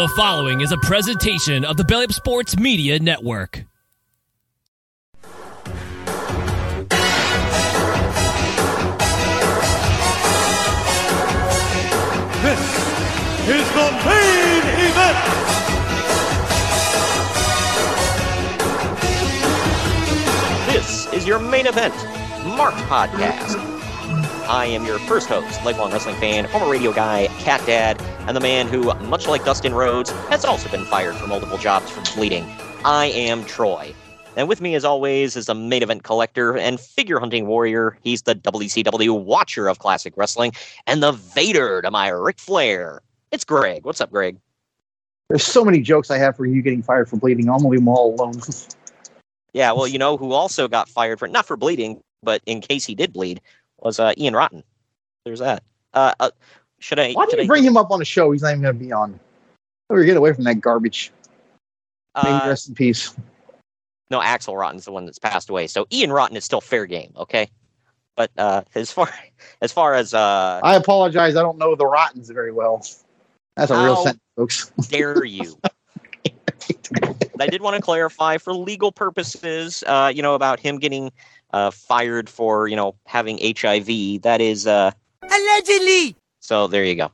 The following is a presentation of the Belly Up Sports Media Network. This is the main event. This is your main event, Mark Podcast. I am your first host, lifelong wrestling fan, former radio guy, cat dad, and the man who, much like Dustin Rhodes, has also been fired for multiple jobs for bleeding. I am Troy. And with me, as always, is a main event collector and figure hunting warrior. He's the WCW watcher of classic wrestling and the Vader to my Ric Flair. It's Greg. What's up, Greg? There's so many jokes I have for you getting fired for bleeding. I'm gonna leave them all alone. Yeah, well, you know who also got fired for not for bleeding, but in case he did bleed, was uh, Ian Rotten. There's that. Uh, uh, should I? Why did you I- bring him up on a show he's not even gonna be on? Or get away from that garbage. Uh, rest in peace. no, Axel Rotten's the one that's passed away. So Ian Rotten is still fair game, okay? But uh, as far as far as uh, I apologize. I don't know the Rottens very well. That's a real sentence, folks. dare you? I did want to clarify for legal purposes, uh, you know, about him getting uh, fired for, you know, having HIV. That is uh, Allegedly. so. There you go.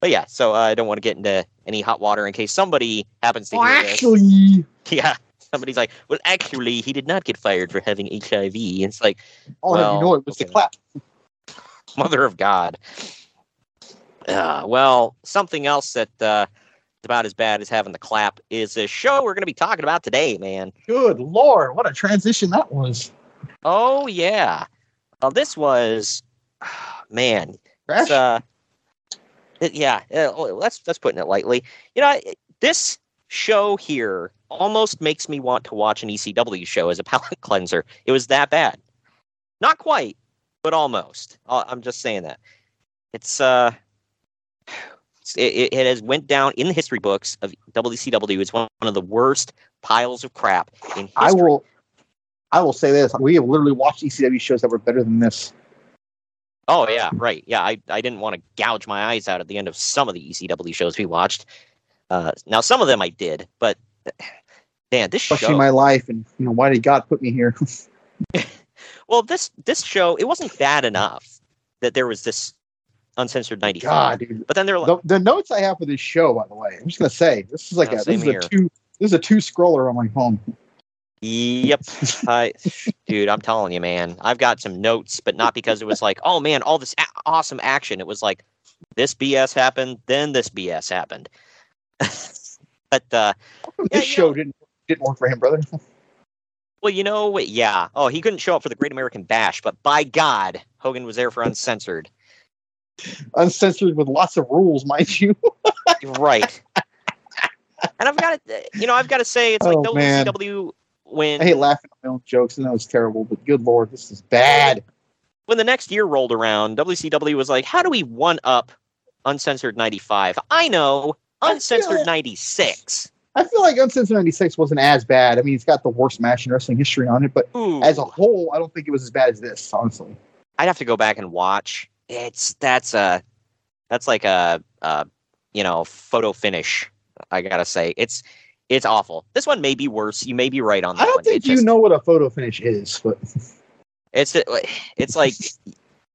But yeah, so uh, I don't want to get into any hot water in case somebody happens to Oh, hear this. actually, Yeah, somebody's like, well, actually, he did not get fired for having HIV. And it's like, oh, Well, you know it was the clap. mother of God. Uh, well, something else that uh, is about as bad as having the clap is a show we're going to be talking about today, man. Good lord, what a transition that was. Oh yeah. Well, this was, man. Crash? It's, uh, it- yeah. uh, well, Let's that's putting it lightly. You know, this show here almost makes me want to watch an ECW show as a palate cleanser. It was that bad. Not quite, but almost. Uh, I'm just saying that. It's uh, it, it has went down in the history books of WCW. It's one of the worst piles of crap in history. I will. I will say this: we have literally watched ECW shows that were better than this. Oh yeah, right. Yeah, I, I didn't want to gouge my eyes out at the end of some of the ECW shows we watched. Uh, now some of them I did, but man, this Questioning show. my life, and you know, why did God put me here? well, this this show it wasn't bad enough that there was this uncensored ninety God, dude. But then they're like, The, the notes I have for this show, by the way, I'm just gonna say this is like a this is here. a two this is a two scroller on my phone. "Yep, I, dude, I'm telling you, man, I've got some notes, but not because it was like, oh man, all this a- awesome action. It was like this BS happened, then this BS happened. but uh, this Yeah, show know- didn't didn't work for him, brother. Well, you know, yeah. Oh, he couldn't show up for the Great American Bash, but by God, Hogan was there for uncensored. Uncensored with lots of rules, mind you. right. And I've got to, you know, I've got to say, it's like Oh. WCW when I hate laughing at my own jokes, and that was terrible. But good lord, this is bad. when the next year rolled around, WCW was like, how do we one up uncensored '95? I know, uncensored '96. I feel like Uncensored '96 wasn't as bad. I mean, it's got the worst match in wrestling history on it, but Ooh, as a whole, I don't think it was as bad as this. Honestly, I'd have to go back and watch. It's that's a that's like a, a you know photo finish. I gotta say it's it's awful. This one may be worse. You may be right on that I don't one. think you just- know what a photo finish is, but It's it's like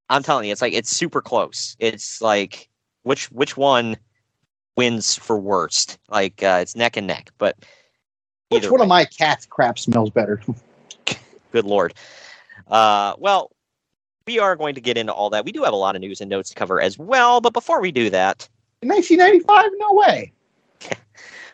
I'm telling you, it's like it's super close. It's like which which one wins for worst? Like uh, it's neck and neck. But which one of my cat's crap smells better? good lord. Uh, well, we are going to get into all that. We do have a lot of news and notes to cover as well. But before we do that, In 1995, no way.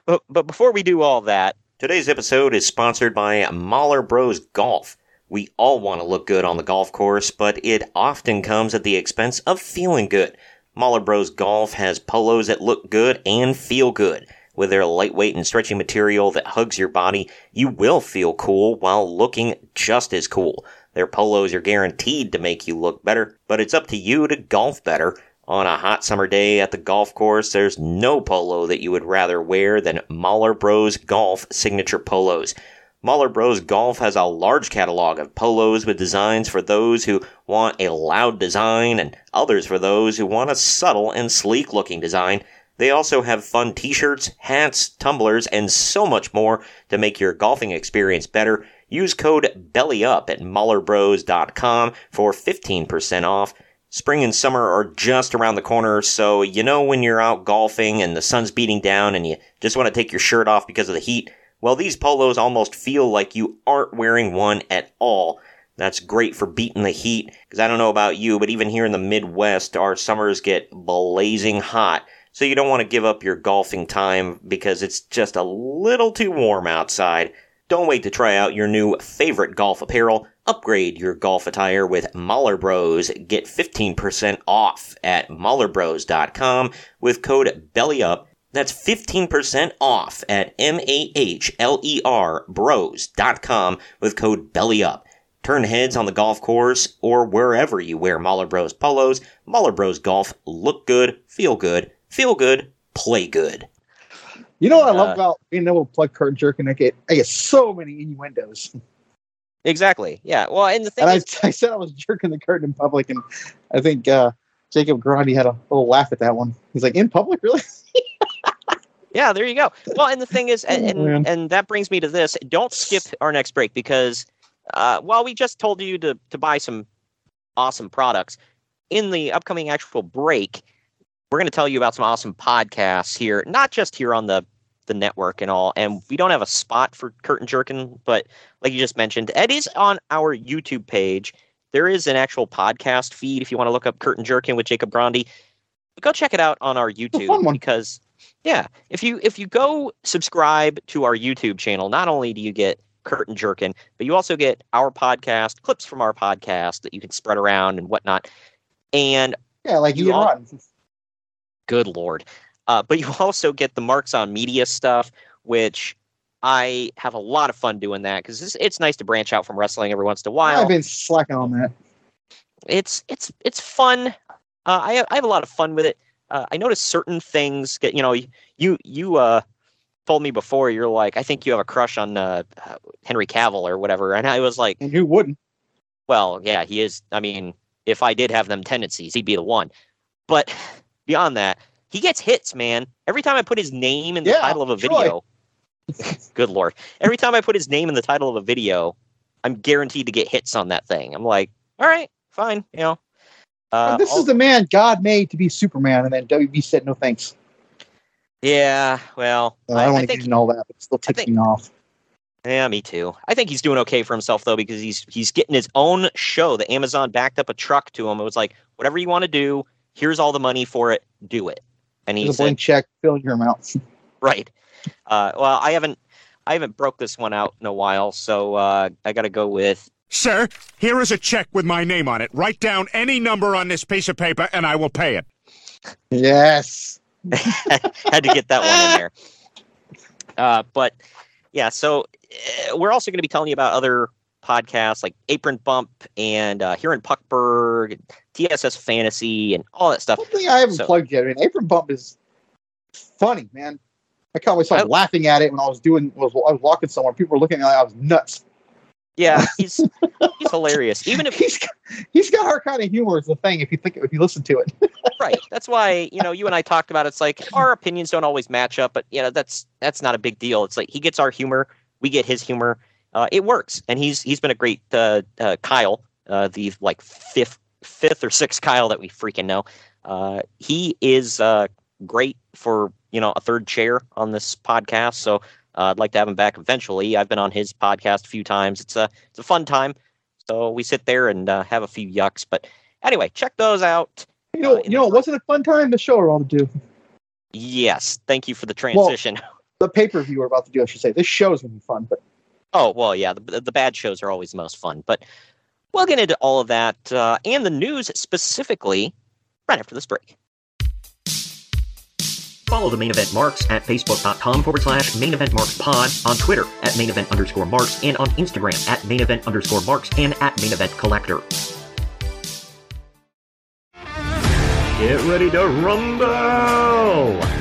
But, but before we do all that, today's episode is sponsored by Mahler Bros Golf. We all want to look good on the golf course, but it often comes at the expense of feeling good. Mahler Bros Golf has polos that look good and feel good. With their lightweight and stretchy material that hugs your body, you will feel cool while looking just as cool. Their polos are guaranteed to make you look better, but it's up to you to golf better. On a hot summer day at the golf course, there's no polo that you would rather wear than Mahler Bros Golf signature polos. Mahler Bros Golf has a large catalog of polos with designs for those who want a loud design and others for those who want a subtle and sleek looking design. They also have fun t-shirts, hats, tumblers, and so much more to make your golfing experience better. Use code BELLYUP at MahlerBros.com for 15% off. Spring and summer are just around the corner, so you know when you're out golfing and the sun's beating down and you just want to take your shirt off because of the heat? Well, these polos almost feel like you aren't wearing one at all. That's great for beating the heat, because I don't know about you, but even here in the Midwest, our summers get blazing hot. So you don't want to give up your golfing time because it's just a little too warm outside. Don't wait to try out your new favorite golf apparel. Upgrade your golf attire with Mahler Bros. Get 15% off at MahlerBros.com with code BELLYUP. That's 15% off at M-A-H-L-E-R bros.com with code BELLYUP. Turn heads on the golf course or wherever you wear Mahler Bros polos. Mahler Bros Golf. Look good, feel good, feel good, play good. You know what I love about being able to plug curtain jerking? I get I get so many innuendos. Exactly. Yeah. Well, and the thing And I, is, I said I was jerking the curtain in public, and I think uh, Jacob Grandi had a little laugh at that one. He's like, "In public, really?" Yeah, there you go. Well, and the thing is, and Oh, and, man. and that brings me to this. Don't skip our next break because uh, while we just told you to to buy some awesome products, in the upcoming actual break, we're going to tell you about some awesome podcasts here, not just here on the the network and all. And we don't have a spot for curtain Jerkin, but like you just mentioned, it is on our YouTube page. There is an actual podcast feed if you want to look up curtain Jerkin with Jacob Grandi. Go check it out on our YouTube because yeah, if you if you go subscribe to our YouTube channel, not only do you get curtain jerkin, but you also get our podcast, clips from our podcast that you can spread around and whatnot. And Yeah, like You Ian all-. Good lord, uh, but you also get the marks on media stuff, which I have a lot of fun doing that because it's, it's nice to branch out from wrestling every once in a while. I've been slacking on that. it's it's it's fun. Uh, I have, I have a lot of fun with it. Uh, I notice certain things get you know you you uh told me before you're like I think you have a crush on uh, uh, Henry Cavill or whatever, and I was like, And who wouldn't? well, yeah, he is. I mean, if I did have them tendencies, he'd be the one. But beyond that, he gets hits, man. Every time I put his name in the Yeah, title of a video, good lord, every time I put his name in the title of a video, I'm guaranteed to get hits on that thing. I'm like, all right, fine, you know. Uh, this is the man God made to be Superman, and then WB said no thanks. Yeah, well, Uh, I, I don't want to get into all that, but it still ticks think- me off. yeah, me too. I think he's doing okay for himself though because he's he's getting his own show. The Amazon backed up a truck to him. It was like, whatever you want to do, here's all the money for it. Do it. And he There's a said, blank check, fill your amount. right. Uh, well, I haven't I haven't broke this one out in a while, so uh, I got to go with Sir, here is a check with my name on it. Write down any number on this piece of paper and I will pay it. yes. had to get that one in there. Uh, but yeah, so uh, we're also going to be telling you about other podcasts like Apron Bump and uh, here in Puckburg, TSS Fantasy, and all that stuff. One thing I haven't So- plugged yet. I mean, Apron Bump is funny, man. I caught myself I- laughing at it when I was doing was I was walking somewhere. People were looking at me like I was nuts. Yeah, he's he's hilarious. Even if he's got, he's got our kind of humor is the thing. If you think if you listen to it, right, that's why you know you and I talked about. It's like our opinions don't always match up, but you know that's that's not a big deal. It's like he gets our humor, we get his humor. Uh, it works, and he's he's been a great uh, uh, Kyle, uh, the like fifth fifth or sixth Kyle that we freaking know. Uh, he is uh, great for you know a third chair on this podcast. So uh, I'd like to have him back eventually. I've been on his podcast a few times. It's a it's a fun time. So we sit there and uh, have a few yucks. But anyway, check those out. you know, you know, it wasn't a fun time. The show we're all to do Yes, thank you for the transition. the pay per view we're about to do. I should say this show is gonna be fun, but oh well, yeah, the, the bad shows are always the most fun. But we'll get into all of that uh, and the news specifically right after this break. Follow the main event marks at facebook.com forward slash main event marks pod, on Twitter at main event underscore marks, and on Instagram at main event underscore marks and at main event collector. Get ready to rumble!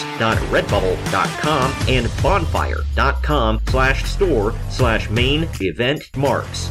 maineventmarks.redbubble.com and bonfire.com slash store slash main event marks.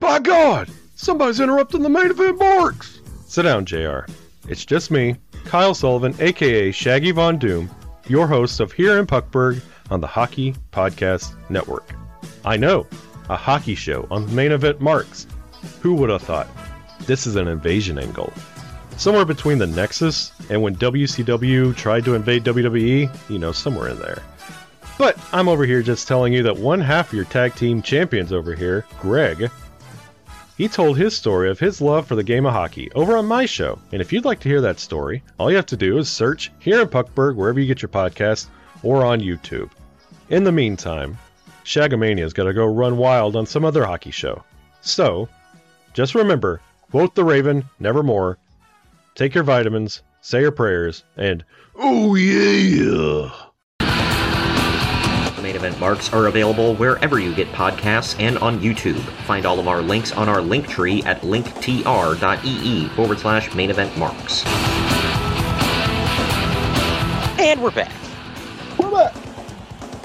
By God! Somebody's interrupting the main event marks! Sit down, JR. It's just me, Kyle Sullivan, aka Shaggy Von Doom, your host of Here in Puckburg on the Hockey Podcast Network. I know, a hockey show on the main event marks. Who would have thought? This is an invasion angle. Somewhere between the Nexus and when WCW tried to invade WWE, you know, somewhere in there. But I'm over here just telling you that one half of your tag team champions over here, Greg, he told his story of his love for the game of hockey over on my show. And if you'd like to hear that story, all you have to do is search here in Puckburg, wherever you get your podcast, or on YouTube. In the meantime, Shagamania's got to go run wild on some other hockey show. So, just remember quote the Raven, nevermore, take your vitamins, say your prayers, and oh yeah! The main event marks are available wherever you get podcasts and on YouTube. Find all of our links on our link tree at linktr.ee forward slash main event marks. And we're back. We're back.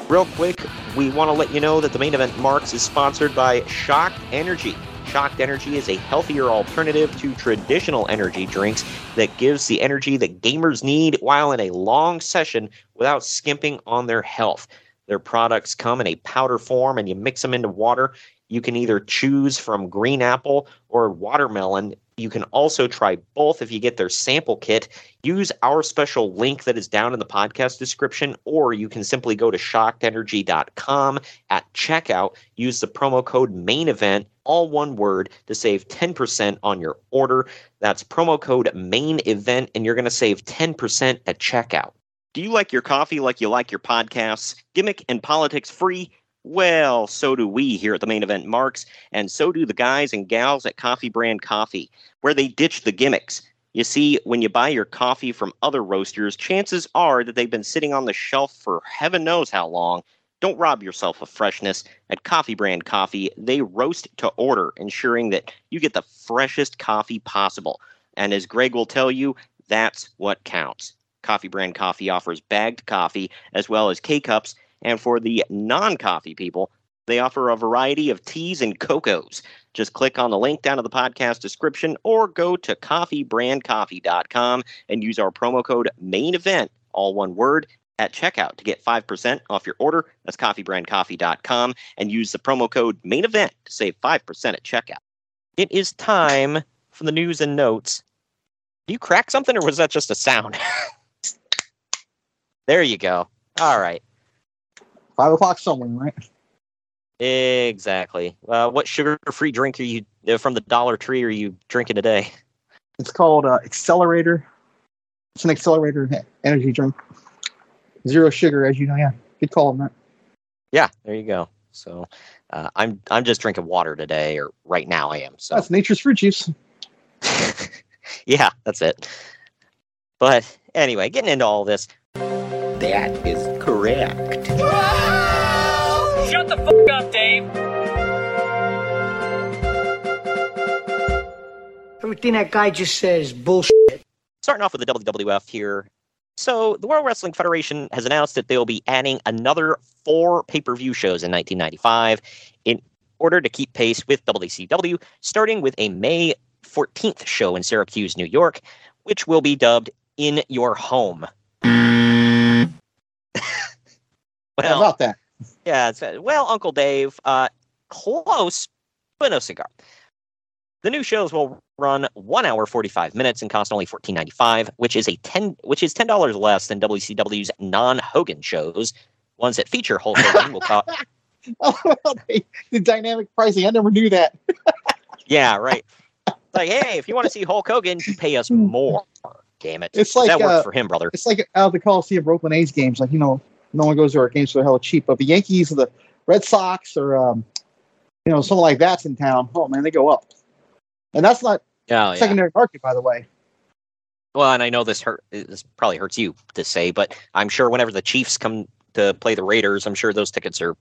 Real quick, we want to let you know that the main event marks is sponsored by Shocked Energy. Shocked Energy is a healthier alternative to traditional energy drinks that gives the energy that gamers need while in a long session without skimping on their health. Their products come in a powder form and you mix them into water. You can either choose from green apple or watermelon. You can also try both if you get their sample kit. Use our special link that is down in the podcast description, or you can simply go to shockedenergy.com at checkout. Use the promo code main event, all one word, to save 10% on your order. That's promo code main event, and you're going to save 10% at checkout. Do you like your coffee like you like your podcasts? Gimmick and politics free? Well, so do we here at the main event marks, and so do the guys and gals at Coffee Brand Coffee, where they ditch the gimmicks. You see, when you buy your coffee from other roasters, chances are that they've been sitting on the shelf for heaven knows how long. Don't rob yourself of freshness. At Coffee Brand Coffee, they roast to order, ensuring that you get the freshest coffee possible. And as Greg will tell you, that's what counts. Coffee Brand Coffee offers bagged coffee as well as K cups, and for the non coffee people, they offer a variety of teas and cocos. Just click on the link down in the podcast description or go to coffeebrandcoffee.com and use our promo code main event, all one word, at checkout to get 5% off your order. That's coffeebrandcoffee.com and use the promo code main event to save 5% at checkout. It is time for the news and notes. Do you crack something or was that just a sound? there you go. All right. Five o'clock somewhere, right? Exactly. Uh, what sugar-free drink are you uh, from the Dollar Tree are you drinking today? It's called uh, Accelerator. It's an accelerator energy drink. Zero sugar, as you know. Yeah, good call on that. Yeah, there you go. So, uh, I'm I'm just drinking water today, or right now I am. So That's nature's fruit juice. yeah, that's it. But anyway, getting into all this. That is correct. Shut the fuck up, Dave. Everything that guy just says is bullshit. starting off with the WWF here. So, the World Wrestling Federation has announced that they will be adding another four pay per view shows in 1995 in order to keep pace with WCW, starting with a May 14th show in Syracuse, New York, which will be dubbed In Your Home. How well, about that? yeah, it's, uh, well, Uncle Dave, uh, close, but no cigar. The new shows will run one hour forty five minutes and cost only fourteen ninety five, which is a ten which is ten dollars less than WCW's non Hogan shows. Ones that feature Hulk Hogan will cost. Oh, the, the dynamic pricing. I never knew that. Yeah, right. Like, hey, if you want to see Hulk Hogan, pay us more. Damn it! It's like, that works uh, for him, brother. It's like out of the Coliseum Oakland A's games. Like you know, no one goes to our games, so they're hella cheap. But the Yankees or the Red Sox or um, you know, something like that's in town. Oh man, they go up. And that's not Oh, yeah. secondary market, by the way. Well, and I know this hurt. This probably hurts you to say, but I'm sure whenever the Chiefs come to play the Raiders, I'm sure those tickets are,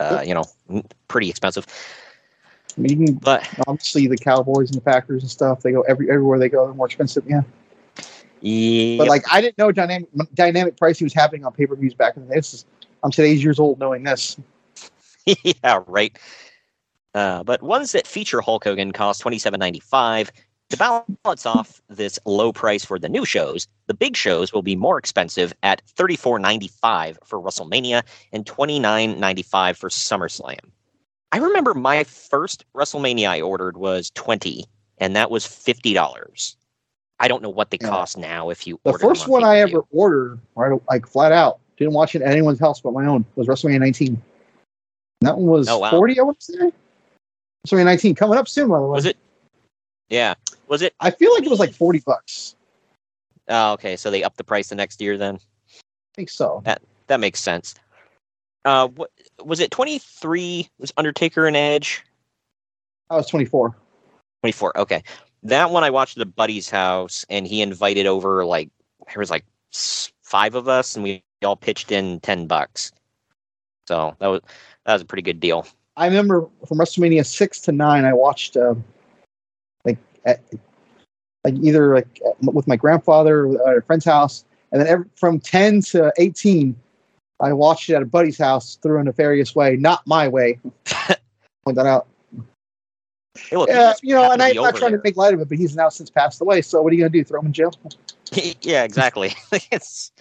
uh, you know, pretty expensive. I mean, you can But obviously the Cowboys and the Packers and stuff. They go every everywhere they go. They're more expensive. Yeah. Yeah, But like, I didn't know dynamic dynamic pricing was happening on pay per views back in the day. Is, I'm today's years old knowing this. yeah, right. Uh, but ones that feature Hulk Hogan cost twenty seven ninety five. To balance off this low price for the new shows, the big shows will be more expensive at thirty four ninety five for WrestleMania and twenty nine ninety five for SummerSlam. I remember my first WrestleMania I ordered was twenty, and that was fifty dollars. I don't know what they Yeah. cost now. If you The first on one I ever ordered, right, like flat out, didn't watch it at anyone's house but my own, was WrestleMania 19. And that one was Oh, wow. 40, I want to say. WrestleMania 19 coming up soon, by the way. was it? Yeah, was it? I feel like it was like 40 bucks. Oh, okay. So they upped the price the next year then. I think so. That makes sense. Uh, what was it? Twenty three was Undertaker and Edge. I was 24. Twenty four. Okay, that one I watched at a buddy's house, and he invited over like there was like five of us, and we all pitched in ten bucks. So that was that was a pretty good deal. I remember from WrestleMania 6 to 9, I watched um, like at, like either like at- with my grandfather or at a friend's house, and then every, from 10 to 18, I watched it at a buddy's house through a nefarious way, not my way. Point that out. Hey, look, we Yeah, you know, and I'm not trying to make light of it, but he's now since passed away. So what are you gonna do? Throw him in jail? yeah, exactly. it's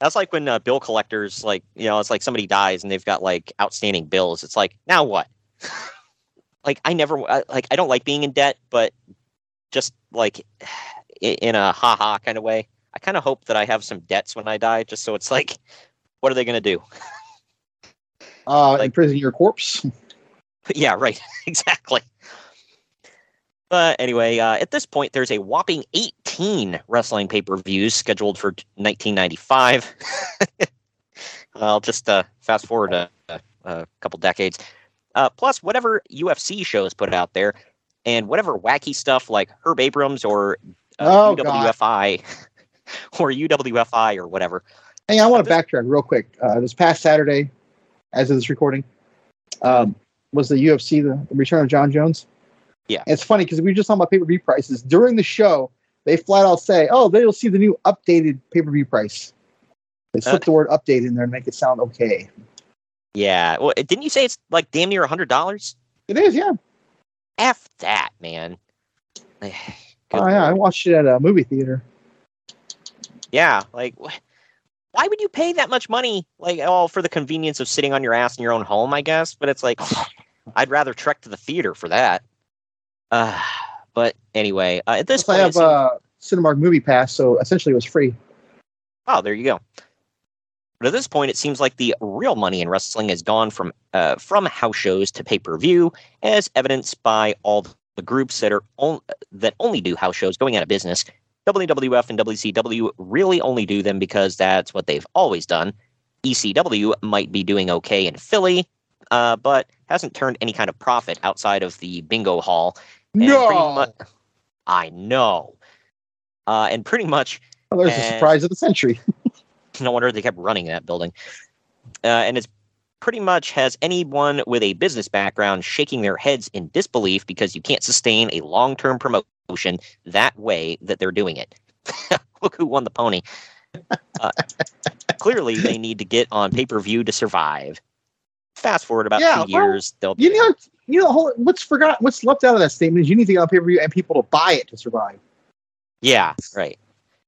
that's like when uh, bill collectors like you know it's like somebody dies and they've got like outstanding bills. It's like now what? like I never I, like I don't like being in debt, but just like in a ha ha kind of way. I kind of hope that I have some debts when I die, just so it's like, what are they gonna do? Uh, Like- imprison your corpse. Yeah, right. exactly. But anyway, uh, at this point, there's a whopping 18 wrestling pay per views scheduled for 1995. I'll just uh, fast forward a, a, couple decades. Uh, plus, whatever UFC shows put out there, and whatever wacky stuff like Herb Abrams or uh, Oh. UWFI or UWFI or whatever. Hey, I want to backtrack real quick. Uh, this past Saturday, as of this recording, um, was the UFC, the, the return of Jon Jones. Yeah. And it's funny because we were just talking about pay per view prices during the show. They flat out say, "Oh, they'll see the new updated pay per view price." They slip Uh, the word "update" in there and make it sound okay. Yeah. Well, didn't you say it's like damn near a $100? It is, yeah. F that, man. Oh yeah, I watched it at a movie theater. Yeah, like why would you pay that much money? Like, oh, for the convenience of sitting on your ass in your own home, I guess. But it's like, I'd rather trek to the theater for that. Uh, but anyway, uh, at this point, I have a uh, Cinemark Movie Pass, so essentially it was free. oh, there you go. But at this point, it seems like the real money in wrestling has gone from uh, from house shows to pay per view, as evidenced by all the groups that are on, that only do house shows going out of business. WWF and WCW really only do them because that's what they've always done. ECW might be doing okay in Philly, uh, but hasn't turned any kind of profit outside of the bingo hall. And No, I know. Uh, and pretty much Oh, there's the and- surprise of the century. no wonder they kept running that building. Uh, and it's pretty much has anyone with a business background shaking their heads in disbelief because you can't sustain a long term promotion that way that they're doing it. look who won the pony. Uh, clearly, they need to get on pay per view to survive. Fast forward about Yeah, two well, years, they'll You know, you know, whole, what's forgot, what's left out of that statement is you need to get on pay per view and people to buy it to survive. yeah, right.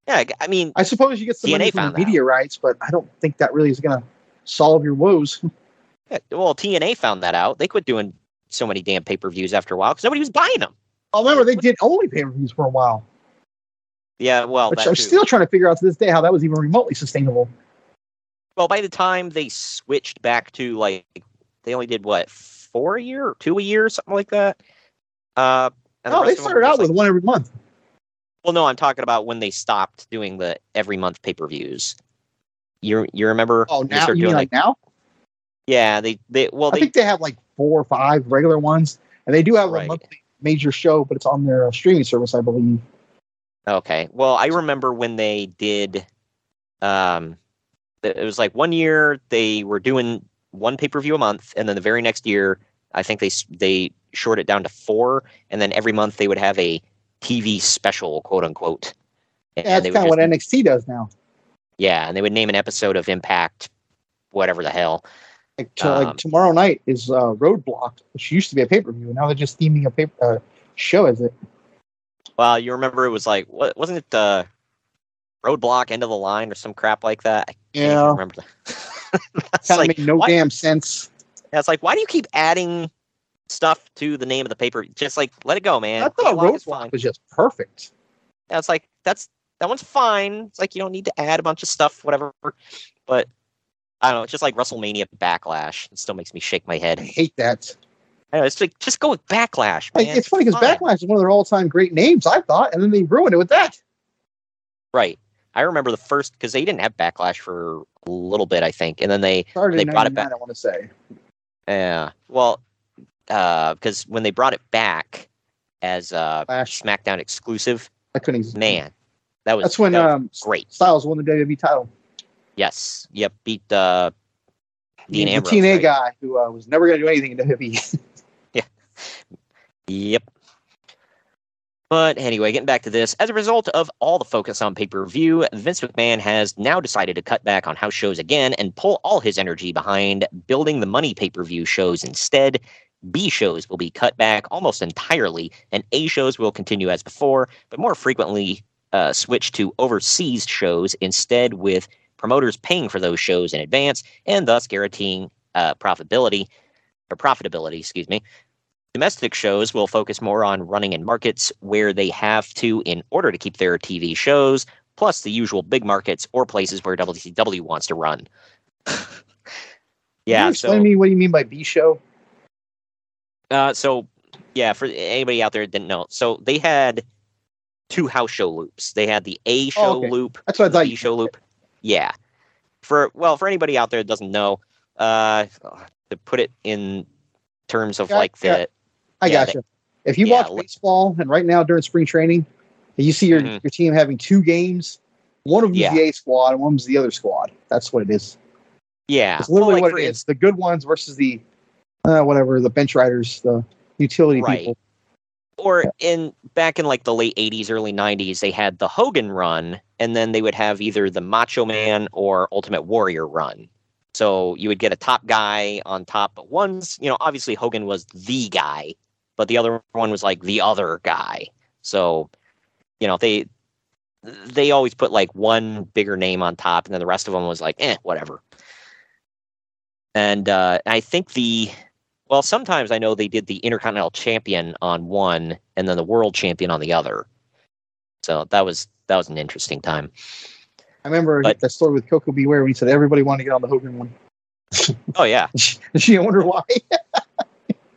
Yeah, I mean, I suppose you get some money from the media rights, but I don't think that really is going to solve your woes. yeah, well, TNA found that out. They quit doing so many damn pay per views after a while because nobody was buying them. Oh, remember they did only pay per views for a while, Yeah, well, which I'm too. still trying to figure out to this day how that was even remotely sustainable. Well, by the time they switched back to like, they only did what four a year, or two a year, something like that. Uh, and the they rest of them started out just, with like- one every month. Well, no, I'm talking about when they stopped doing the every month pay per views. You you remember? Oh, now you mean doing, like now? yeah, they they well I they think they have like four or five regular ones, and they do have Right. a monthly major show, but it's on their uh, streaming service, I believe. Okay. Well, I remember when they did. Um, it was like one year they were doing one pay per view a month, and then the very next year, I think they they short it down to four, and then every month they would have a TV special, quote unquote. And Yeah, that's kind of what NXT does now. yeah, and they would name an episode of Impact, whatever the hell. Like, to, like Um, tomorrow night is uh, Roadblock, which used to be a pay per view, and now they're just theming a paper uh, show as it. Well, you remember it was like what wasn't it uh, Roadblock End of the Line or some crap like that? I can't even Yeah, remember. That's kind of like made no why- damn sense. Yeah, it's like, why do you keep adding stuff to the name of the paper? Just like let it go, man. I thought Roadblock is was just perfect. Yeah, it's like that's that one's fine. It's like you don't need to add a bunch of stuff, whatever. But I don't know. It's just like WrestleMania Backlash. It still makes me shake my head. I hate that. I know, it's like just go with Backlash, Like, it's funny because. Backlash is one of their all time great names, I thought, and then they ruined it with that. Right. I remember the first because they didn't have Backlash for a little bit, I think, and then they they brought it back. I want to say. Yeah. Well, because when they brought it back as uh, Flash. SmackDown exclusive, I couldn't. Man, that was That's when that was um, great. Styles won the WWE title. Yes. Yep. Beat uh, Dean the Ambrose. TNA right? guy who uh, was never going to do anything in WWE. Yep. But anyway, getting back to this, as a result of all the focus on pay per view, Vince McMahon has now decided to cut back on house shows again and pull all his energy behind building the money pay per view shows instead. B shows will be cut back almost entirely, and A shows will continue as before, but more frequently uh, switch to overseas shows instead, with promoters paying for those shows in advance and thus guaranteeing uh, profitability or profitability, excuse me. Domestic shows will focus more on running in markets where they have to in order to keep their TV shows, plus the usual big markets or places where WCW wants to run. Can yeah, you explain so to me what you mean by B show? uh, so yeah, for anybody out there that didn't know, so they had two house show loops. They had the A show Oh, okay. loop, That's what I thought. B You, show loop. Yeah. For well, for anybody out there that doesn't know, uh, to put it in terms of Yeah, like the yeah. I yeah, got you. If you yeah, watch baseball and right now during spring training, and you see your, Mhm. your team having two games, one of them Yeah. is the A squad and one is the other squad. That's what it is. yeah, It's literally well, like what it is. The good ones versus the uh, whatever the bench riders, the utility Right. people. Or in back in like the late 80s early 90s they had the hogan run and then they would have either the macho man or ultimate warrior run. So you would get a top guy on top but one's you know obviously hogan was the guy but the other one was like the other guy. So you know they they always put like one bigger name on top and then the rest of them was like eh whatever. And uh i think the well, sometimes I know they did the Intercontinental Champion on one and then the World Champion on the other. So that was that was an interesting time. I remember But- that story with Koko B. Ware when he said everybody wanted to get on the Hogan one. Oh yeah. she wonder why.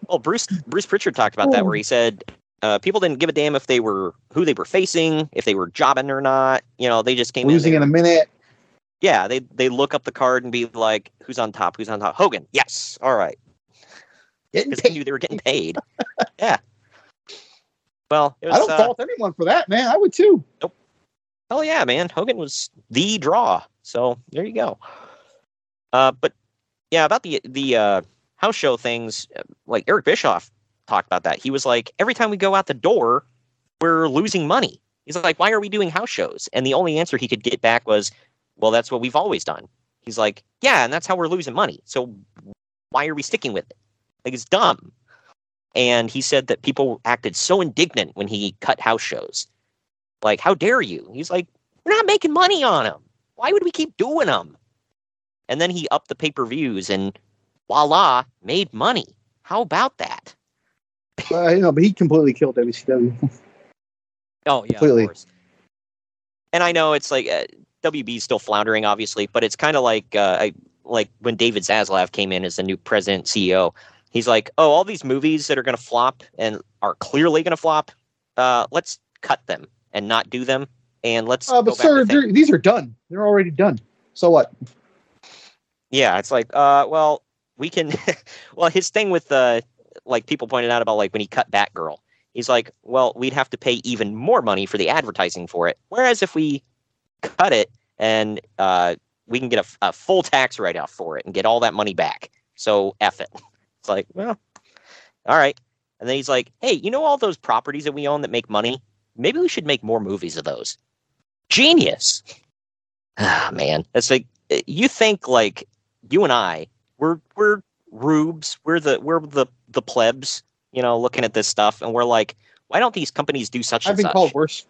Well, Bruce Bruce Pritchard talked about that where he said uh, people didn't give a damn if they were who they were facing, if they were jobbing or not. You know, they just came Losing in. in a minute. Yeah, they they look up the card and be like, "Who's on top? Who's on top?" Hogan. Yes. All right. Because they knew they were getting paid. yeah. Well, it was, I don't uh, fault anyone for that, man. I would too. Oh yeah, man, Hogan was the draw. So there you go. Uh, but yeah, about the the uh, house show things, uh, like Eric Bischoff talked about that. He was like, every time we go out the door, we're losing money. He's like, why are we doing house shows? And the only answer he could get back was, well, that's what we've always done. He's like, yeah, and that's how we're losing money. So why are we sticking with it? Like, it's dumb. And he said that people acted so indignant when he cut house shows. Like, how dare you? He's like, we're not making money on them. Why would we keep doing them? And then he upped the pay per views and voila, made money. How about that? You know, but he completely killed WCW. Oh yeah, Completely. of course. And I know it's like uh, WB's still floundering, obviously, but it's kind of like uh, I, like when David Zaslav came in as the new president CEO. He's like, "Oh, all these movies that are going to flop and are clearly going to flop, uh, let's cut them and not do them, and let's." Uh, go but back to sir, these are done. They're already done. So what? Yeah, it's like, uh, well, we can. well, his thing with uh, like people pointed out about like when he cut Batgirl, he's like, well, we'd have to pay even more money for the advertising for it. Whereas if we cut it and uh, we can get a, a full tax write off for it and get all that money back. So F it. It's like, well, all right. And then he's like, hey, you know all those properties that we own that make money? Maybe we should make more movies of those. Genius. Ah, man. That's like, uh, you think like you and I, we're, we're rubes. We're the, we're the, the plebs, you know, looking at this stuff. And we're like, why don't these companies do such I've and been such? called worse.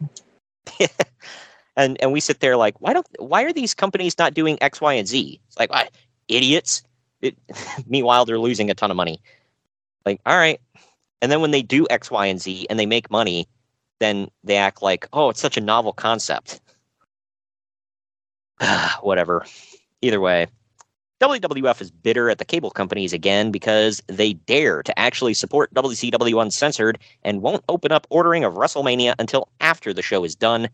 and and we sit there like, why don't why are these companies not doing X, Y, and Z? It's like, what idiots. It, meanwhile, they're losing a ton of money. Like, all right. And then when they do X, Y, and Z and they make money, then they act like, oh, it's such a novel concept. Whatever. Either way, WWF is bitter at the cable companies again because they dare to actually support WCW Uncensored and won't open up ordering of WrestleMania until after the show is done.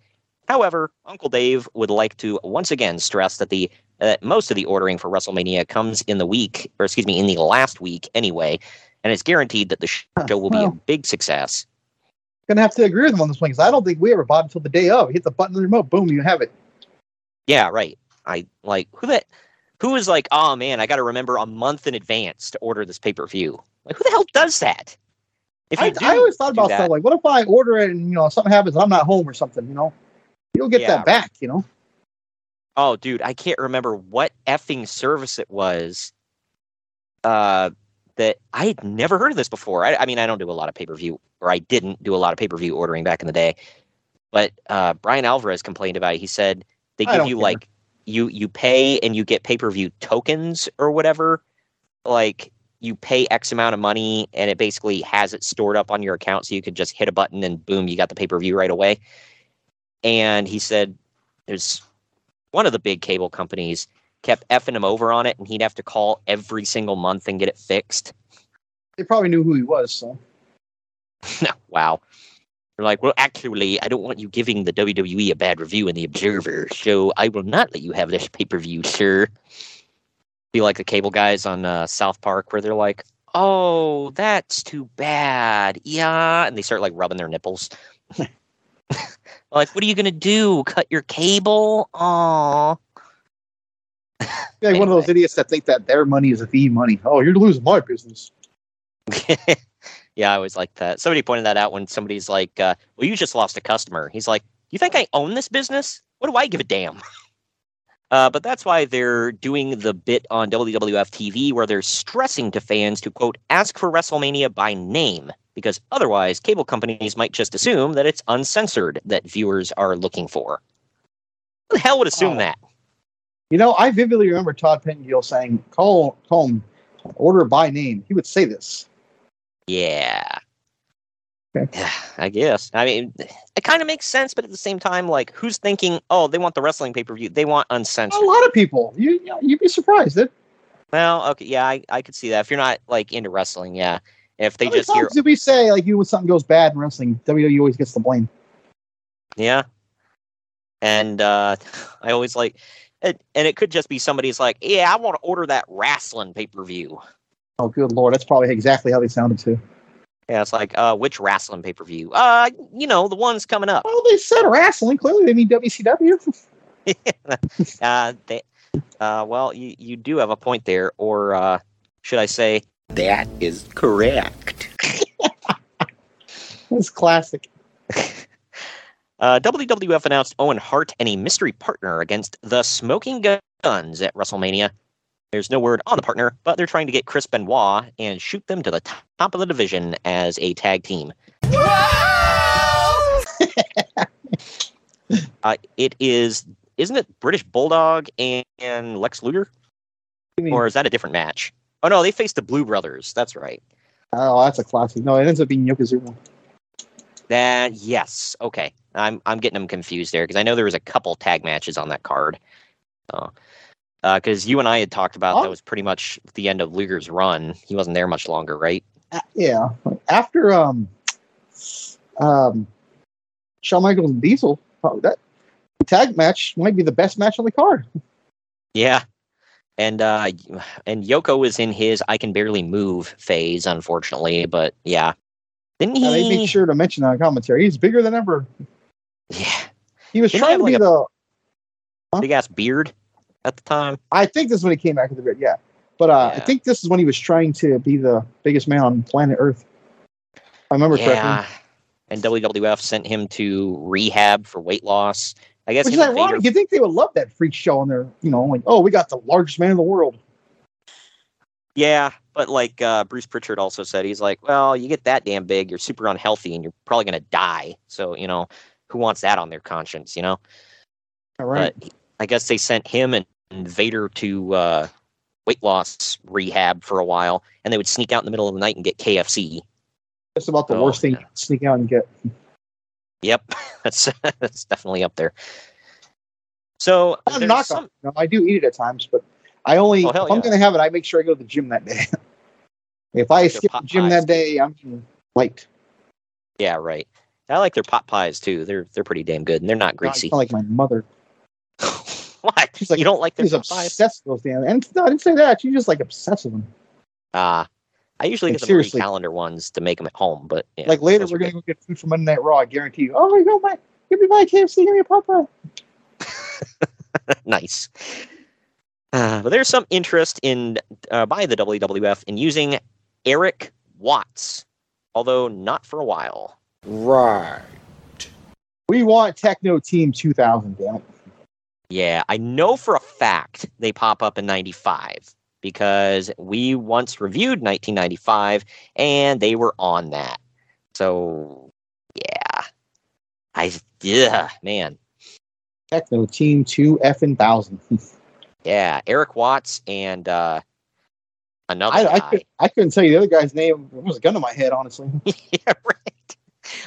However, Uncle Dave would like to once again stress that the that most of the ordering for WrestleMania comes in the week, or excuse me, in the last week anyway, and it's guaranteed that the show will be a big success. Gonna have to agree with him on this one because I don't think we ever bought until the day of. Hit the button on the remote, boom, you have it. Yeah, right. I like who that who is like, oh man, I got to remember a month in advance to order this pay per view. Like, who the hell does that? If you I, do I always thought about that- stuff like, what if I order it and you know something happens and I'm not home or something? You know, you don't get Yeah, that back. You know, Oh, dude, I can't remember what effing service it was. Uh, that I had never heard of this before. I, I mean, I don't do a lot of pay per view, or I didn't do a lot of pay per view ordering back in the day. But uh, Bryan Alvarez complained about it. He said they give you care. like you you pay and you get pay per view tokens or whatever. Like you pay X amount of money and it basically has it stored up on your account, so you could just hit a button and boom, you got the pay per view right away. And he said there's one of the big cable companies kept effing him over on it, and he'd have to call every single month and get it fixed. they probably knew who he was. So wow. They're like, well, actually, I don't want you giving the WWE a bad review in the Observer, so I will not let you have this pay per view, sir. Be like the cable guys on uh, South Park, where they're like, "Oh, that's too bad, yeah," and they start like rubbing their nipples. like, what are you gonna do? Cut your cable? Aw. yeah, one of those idiots that think that their money is the money. Oh, you're losing my business. yeah, I always like that. Somebody pointed that out when somebody's like, uh, "Well, you just lost a customer." He's like, "You think I own this business? What do I give a damn?" Uh, but that's why they're doing the bit on WWF TV where they're stressing to fans to quote ask for WrestleMania by name because otherwise cable companies might just assume that it's uncensored that viewers are looking for. Who the hell would assume Oh. that? You know, I vividly remember Todd Pettengill saying, "Call, call him, order by name." He would say this. Yeah. Okay. I guess. I mean, it kind of makes sense, but at the same time, like, who's thinking, oh, they want the wrestling pay per view? They want uncensored. A lot of people. You, you'd be surprised. That Well, okay, yeah, I, I could see that. If you're not like into wrestling, yeah. If they how just hear, did we say like you when something goes bad in wrestling, WWE always gets the blame. yeah. And uh, I always like, it, and it could just be somebody's like, yeah, I want to order that wrestling pay per view. Oh, good lord, that's probably exactly how they sounded too. Yeah, it's like, uh, which wrestling pay per view? Uh, you know, the ones coming up. Well, they said wrestling. Clearly, they mean WCW. uh, they, uh, well, you, you do have a point there, or uh, should I say, That is correct. It's classic. Uh, WWF announced Owen Hart and a mystery partner against the Smoking Guns at WrestleMania. There's no word on the partner, but they're trying to get Chris Benoit and shoot them to the top of the division as a tag team. uh, it is, isn't it British Bulldog and, and Lex Luger? Or is that a different match? Oh no, they faced the Blu Brothers. That's right. Oh, that's a classic. No, it ends up being Yokozuna. That yes, okay. I'm I'm getting them confused there because I know there was a couple tag matches on that card. So, because you and I had talked about that was pretty much the end of Luger's run. He wasn't there much longer, right? Uh, yeah. After um, um, Shawn Michaels and Diesel, oh, that tag match might be the best match on the card. Yeah. And uh and Yoko was in his I can barely move phase, unfortunately, but yeah. Didn't Yeah, they he make sure to mention that on commentary. He's bigger than ever. Yeah. He was Didn't he trying to be the. big ass beard at the time? I think this is when he came back to the bit. Yeah, but uh, I think this is when he was trying to be the biggest man on planet Earth. I remember Yeah. correctly. And WWF sent him to rehab for weight loss. I guess Which is ironic. Vader- You think they would love that freak show on there? You know, like, oh, we got the largest man in the world. Yeah, but like uh, Bruce Pritchard also said, he's like, well, you get that damn big, you're super unhealthy, and you're probably gonna die. So you know, who wants that on their conscience? You know. All right. But I guess they sent him and, and Vader to uh, weight loss rehab for a while, and they would sneak out in the middle of the night and get KFC. That's about the Oh, worst thing you can sneak out and get. Yep, that's that's definitely up there. So Not a there's knock some- No, I do eat it at times, but I only Oh, if hell I'm going to have it, I make sure I go to the gym that day. if I Like skip the gym pies, that too. day, I'm light. yeah, right. I like their pot pies too. They're they're pretty damn good, and they're not greasy. sound like my mother. what? She's like, you don't like their She's pot pies? obsessed with those damn. And no, I didn't say that. She's just like obsessed with them. Ah, I usually Like, get the Marie seriously. calendar ones to make them at home, but yeah, like later, we're gonna go get food from Monday Night Raw. I guarantee you. Oh my god, my give me my KFC, give me a Popeye. good. nice. Uh, but there's some interest in uh, by the WWF in using Erik Watts, although not for a while. Right. We want Techno Team 2000. Damn it. Yeah, I know for a fact they pop up in 95 because we once reviewed 1995 and they were on that. So, yeah. I, yeah, man. Techno Team 2 effing thousand. Yeah, Erik Watts and uh, another I, I, guy. could, I couldn't tell you the other guy's name. It was a gun to my head, honestly. yeah, right.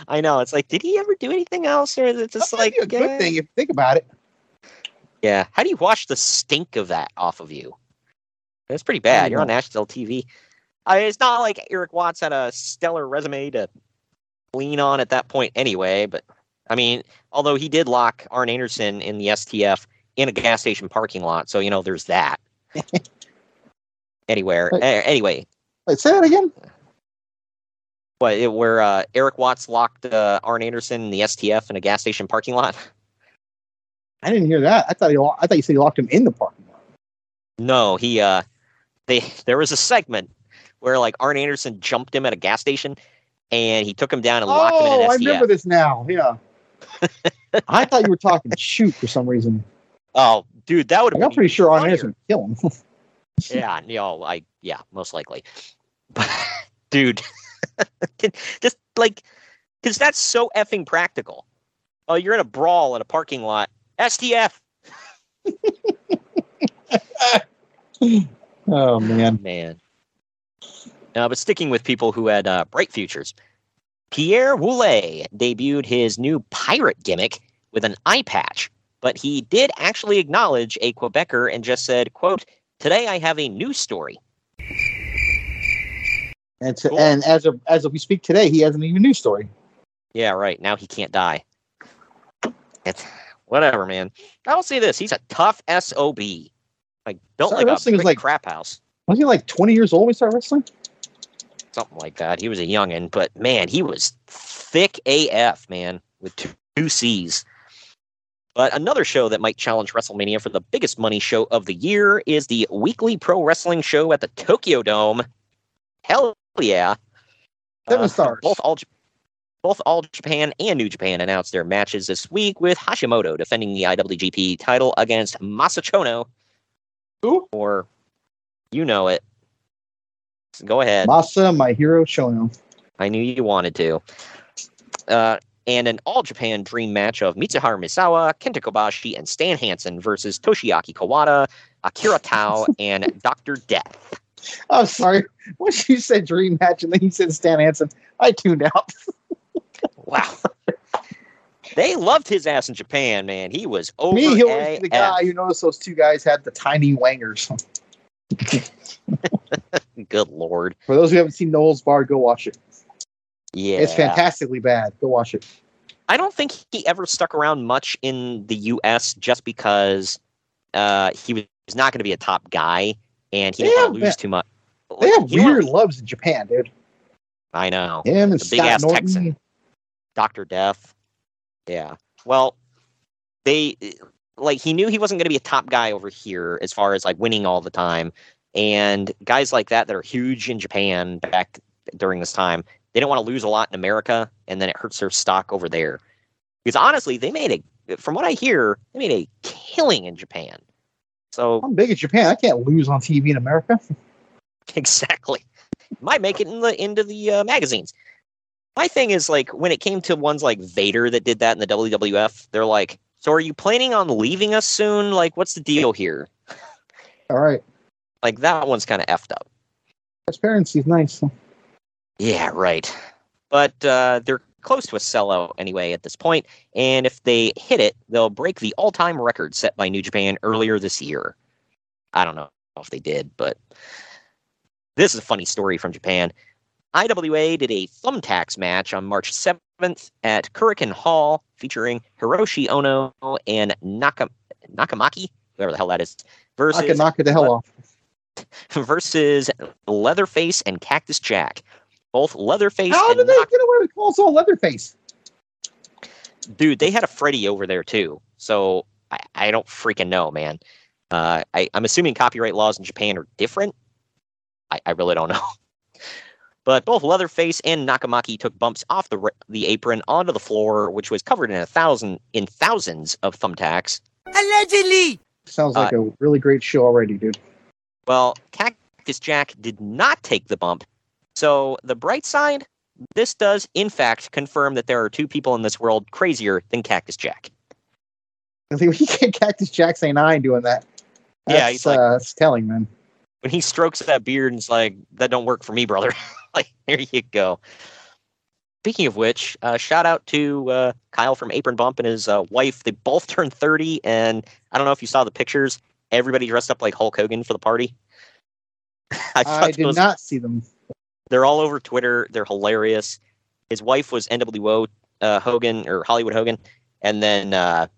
I know. It's like, did he ever do anything else, or is it just like a good eh? thing if you think about it. Yeah. How do you wash the stink of that off of you? That's pretty bad. You're on national TV. I mean, it's not like Erik Watts had a stellar resume to lean on at that point anyway, but I mean, although he did lock Arn Anderson in the STF in a gas station parking lot, so you know there's that. Anywhere, Wait. anyway, Wait, say that again. But it, where uh, Erik Watts locked uh, Arn Anderson in the STF in a gas station parking lot? I didn't hear that. I thought he. lo- I thought you said he locked him in the parking lot. No, he uh they there was a segment where like Arn Anderson jumped him at a gas station and he took him down and locked him in Oh, I remember this now. Yeah. I thought you were talking shoot for some reason. Oh, dude, that would Like, I'm been pretty sure Arn. Anderson would kill him. Yeah, you know, I yeah, most likely. But dude, just like cuz that's so effing practical. Oh, you're in a brawl in a parking lot. STF. oh man. Man. Uh, but sticking with people who had uh, bright futures, Pierre Ouellet debuted his new pirate gimmick with an eye patch, but he did actually acknowledge a Quebecer and just said, "quote Today I have a news story." And, to, and as of as of we speak today, he has an even a news story. Yeah, right. Now he can't die. It's whatever, man. I'll say this: he's a tough sob. Like Sorry, like a wrestling is like- crap house. Was he like 20 years old when he started wrestling? something like that. He was a youngin, but man, he was thick AF, man, with two, two C's. But another show that might challenge WrestleMania for the biggest money show of the year is the weekly pro wrestling show at the Tokyo Dome. Hell yeah. Seven Uh, stars. Both all, Both All Japan and New Japan announced their matches this week, with Hashimoto defending the IWGP title against Masa Chono. Who? Or, you know it. Go ahead. Masa, my hero, Chono. I knew you wanted to. Uh, and an All Japan Dream match of Mitsuharu Misawa, Kenta Kobashi, and Stan Hansen versus Toshiaki Kawada, Akira Taue, and Dr. Death. I'm sorry. Once you said dream match and then you said Stan Hansen, I tuned out. Wow. they loved his ass in Japan, man. He was over Me, he was the guy who noticed those two guys had the tiny wangers. Good lord. For those who haven't seen Noel's Bar, go watch it. Yeah. It's fantastically bad. Go watch it. I don't think he ever stuck around much in the U.S. just because uh, he was not going to be a top guy and he They didn't have to lose too much. They have He weird loves in Japan, dude. I know. Him and The big Scott ass Norton. Texan. Dr. Death. Yeah. Well, they like he knew he wasn't going to be a top guy over here as far as like winning all the time. And guys like that that are huge in Japan back during this time, they didn't want to lose a lot in America and then it hurts their stock over there. Because honestly, they made a from what I hear, they made a killing in Japan. So I'm big in Japan. I can't lose on TV in America. exactly. Might make it in the into the uh, magazines. My thing is like when it came to ones like Vader that did that in the WWF, they're like, "So are you planning on leaving us soon? Like, what's the deal here?" All right. Like that one's kind of effed up. Transparency is nice. Yeah, right. But uh, they're close to a sellout anyway at this point, and if they hit it, they'll break the all-time record set by New Japan earlier this year. I don't know if they did, but this is a funny story from Japan. IWA did a thumbtacks match on March 7th at Korakuen Hall featuring Hiroshi Ono and Naka- Nakamaki, whoever the hell that is, versus I can knock it the hell off. versus Leatherface and Cactus Jack. Both Leatherface How and did they Nak- get away with calling all Leatherface? dude, they had a Freddy over there too. So I, I don't freaking know, man. Uh, I, I'm assuming copyright laws in Japan are different. I, I really don't know. But both Leatherface and Nakamaki took bumps off the the apron onto the floor, which was covered in a thousand in thousands of thumbtacks. Allegedly! Sounds like Uh, a really great show already, dude. Well, Cactus Jack did not take the bump. So the bright side, this does in fact confirm that there are two people in this world crazier than Cactus Jack. I think we can't Cactus Jack saying I ain't doing that. That's, Yeah, he's like- uh, that's telling, man. When he strokes that beard and it's like that don't work for me brother. Like there you go. Speaking of which uh, shout out to uh, kyle from apron bump and his uh, wife. They both turned 30 and i don't know if you saw the pictures. Everybody dressed up like hulk hogan for the party. I, thought did those- not see them. they're all over twitter. They're hilarious. His wife was nwo uh, hogan or hollywood hogan and then uh,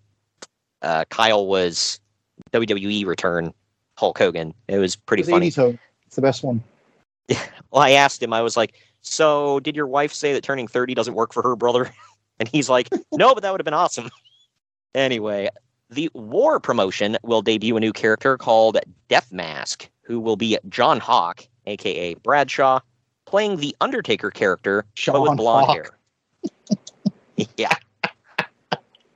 uh, kyle was wwe return hulk hogan it was pretty It was funny 80s Hogan. It's the best one. Well, I asked him, I was like, So, did your wife say that turning 30 doesn't work for her, brother? And he's like, No, but that would have been awesome. Anyway, the War promotion will debut a new character called Death Mask, who will be John Hawk, aka Bradshaw, playing the Undertaker character, but Sean with blonde Hawk. hair. yeah.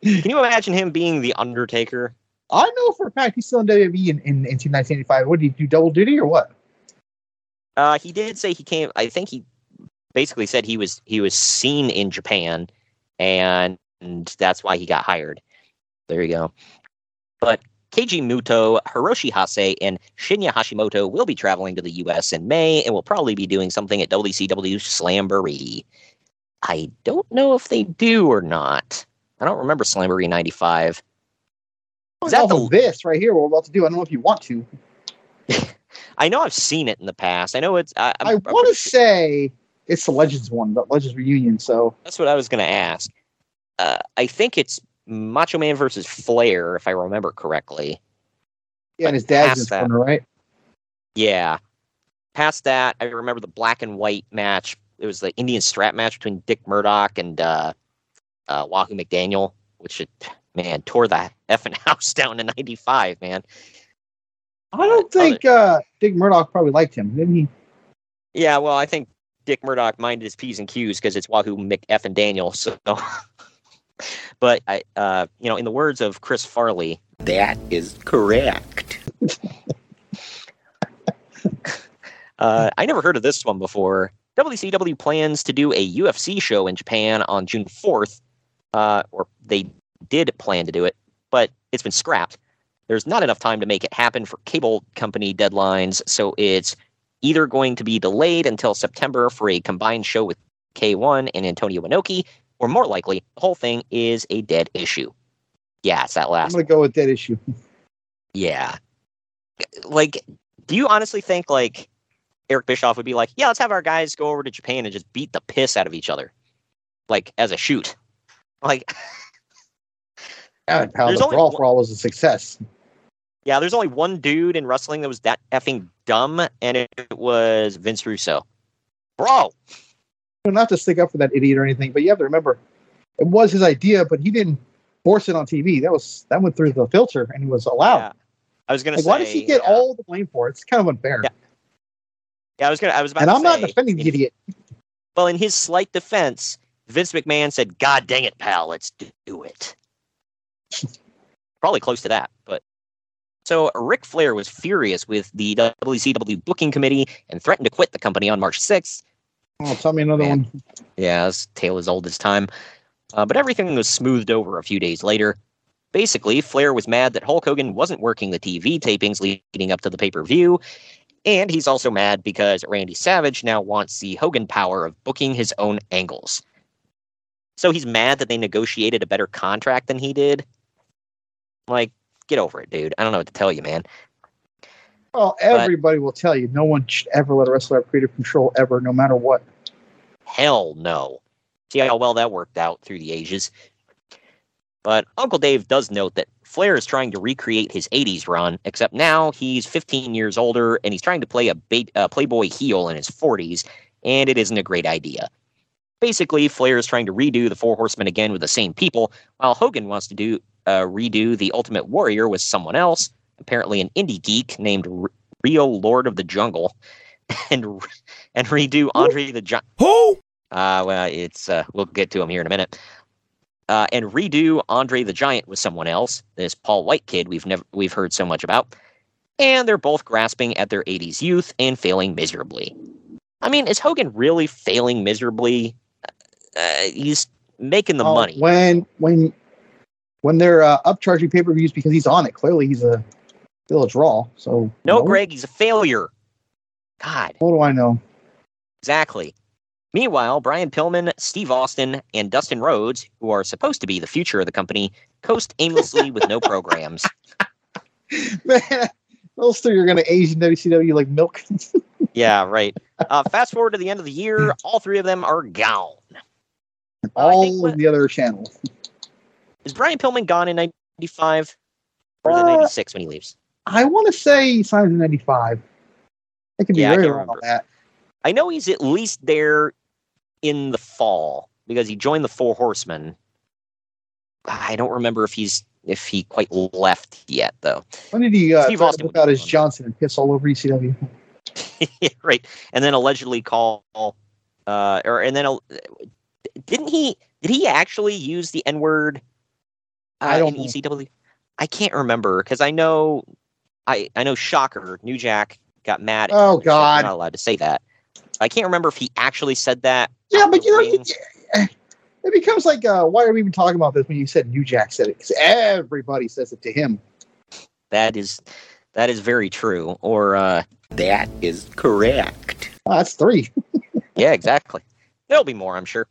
Can you imagine him being the Undertaker? I know for a fact he's still in WWE in, in, in 1985. What did he do? Double duty or what? Uh, he did say he came. I think he basically said he was he was seen in Japan, and, and that's why he got hired. There you go. But Keiji Muto, Hiroshi Hase, and Shinya Hashimoto will be traveling to the U.S. in May, and will probably be doing something at WCW Slamboree. I don't know if they do or not. I don't remember Slamboree '95. Is that the- of this right here? What we're about to do? I don't know if you want to. I know I've seen it in the past. I know it's. I, I'm, I want to say it's the Legends one, the Legends reunion. So That's what I was going to ask. Uh, I think it's Macho Man versus Flair, if I remember correctly. yeah, and his dad's in that- corner, right? Yeah. Past that, I remember the black and white match. It was the Indian strap match between Dick Murdoch and uh, uh, Wahoo McDaniel, which, it, man, tore the effing house down in 95, man. I don't think uh, Dick Murdoch probably liked him, didn't he? Yeah, well, I think Dick Murdoch minded his P's and Q's because it's Wahoo Mick F and Daniel. So, but I, uh, you know, in the words of Chris Farley, That is correct. uh, I never heard of this one before. WCW plans to do a UFC show in Japan on June 4th, uh, or they did plan to do it, but it's been scrapped. There's not enough time to make it happen for cable company deadlines, so it's either going to be delayed until September for a combined show with K1 and Antonio Inoki, or more likely, the whole thing is a dead issue. Yeah, it's that last. I'm gonna go with that issue. Yeah. Like, do you honestly think like Eric Bischoff would be like, yeah, let's have our guys go over to Japan and just beat the piss out of each other, like as a shoot? Like, Yeah, pal, There's brawl one- for all was a success. yeah, there's only one dude in wrestling that was that effing dumb, and it was Vince Russo. Bro, Not to stick up for that idiot or anything, but you have to remember, it was his idea, but he didn't force it on TV. That was that went through the filter, and he was allowed. Yeah. I was gonna Like, say, why does he get yeah. all the blame for it? It's kind of unfair. Yeah, Yeah, I was gonna. I was about. and I'm not defending the idiot. Well, in his slight defense, Vince McMahon said, "God dang it, pal, let's do it." Probably close to that, but so Ric Flair was furious with the WCW booking committee and threatened to quit the company on March 6th. Oh, tell me another Man. one. Yeah, his tale as old as time. Uh, but everything was smoothed over a few days later. Basically, Flair was mad that Hulk Hogan wasn't working the TV tapings leading up to the pay per view. And he's also mad because Randy Savage now wants the Hogan power of booking his own angles. So he's mad that they negotiated a better contract than he did. Like, get over it, dude. I don't know what to tell you, man. Well, everybody will tell you no one should ever let a wrestler have creative control ever, no matter what. Hell no. See how well that worked out through the ages. But Uncle Dave does note that Flair is trying to recreate his 80s run, except now he's 15 years older and he's trying to play a bait, uh, Playboy heel in his 40s, and it isn't a great idea. Basically, Flair is trying to redo the Four Horsemen again with the same people, while Hogan wants to do uh, redo the Ultimate Warrior with someone else, apparently an indie geek named R- Rio Lord of the Jungle, and and redo Andre the Giant. Who? Uh, well, it's uh, we'll get to him here in a minute. Uh, and redo Andre the Giant with someone else. This Paul White kid we've never we've heard so much about, and they're both grasping at their '80s youth and failing miserably. I mean, is Hogan really failing miserably? Uh, he's making the Oh, money. when when when they're uh, upcharging pay per views because he's on it. Clearly, he's a still a draw. So No, Greg, he's a failure. God, What do I know? exactly. Meanwhile, Brian Pillman, Steve Austin, and Dustin Rhodes, who are supposed to be the future of the company, coast aimlessly with no programs. Man, those three are going to age in WCW like milk. Yeah, right. Uh, fast forward to the end of the year, all three of them are gone. I all think of the other channels. Is Brian Pillman gone in '95 or Uh, '96 when he leaves? I want to say he signed in '95. I could be Yeah, very wrong on remember. that. I know he's at least there in the fall because he joined the Four Horsemen. I don't remember if he's if he quite left yet though. When did he uh, Steve Austin book would out be his. Johnson and piss all over ECW? right, and then allegedly call, uh, or and then uh, didn't he? Did he actually use the N word? Uh, I don't in know. ECW. I can't remember because I know, I I know Shocker New Jack got mad. at Oh, him and said, God. you're not allowed to say that. I can't remember if he actually said that. Yeah, but you know, it, it becomes like, uh, why are we even talking about this when you said New Jack said it? Because everybody says it to him. that is that is very true. Or uh, That is correct. Oh, that's three. Yeah, exactly. There'll be more, I'm sure.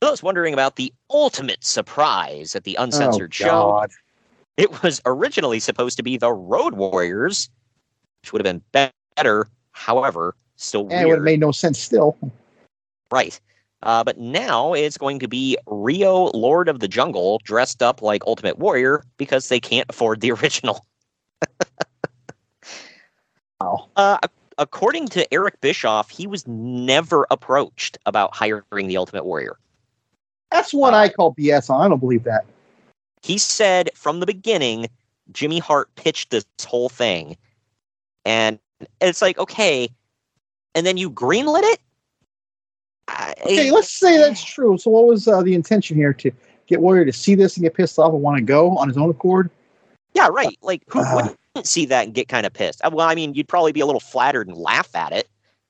For those wondering about the ultimate surprise at the uncensored oh, show, it was originally supposed to be the Road Warriors, which would have been better. However, still And it would have made no sense still. right. Uh, but now it's going to be Rio, Lord of the Jungle, dressed up like Ultimate Warrior because they can't afford the original. Wow. Uh, according to Eric Bischoff, he was never approached about hiring the Ultimate Warrior. That's what Uh, I call BS. I don't believe that. He said from the beginning, Jimmy Hart pitched this whole thing, and it's like, okay, and then you greenlit it. I- Okay, let's say that's true. So, what was uh, the intention here to get Warrior to see this and get pissed off and want to go on his own accord? Yeah, right. Like, who Uh. wouldn't see that and get kind of pissed? Uh, Well, I mean, you'd probably be a little flattered and laugh at it,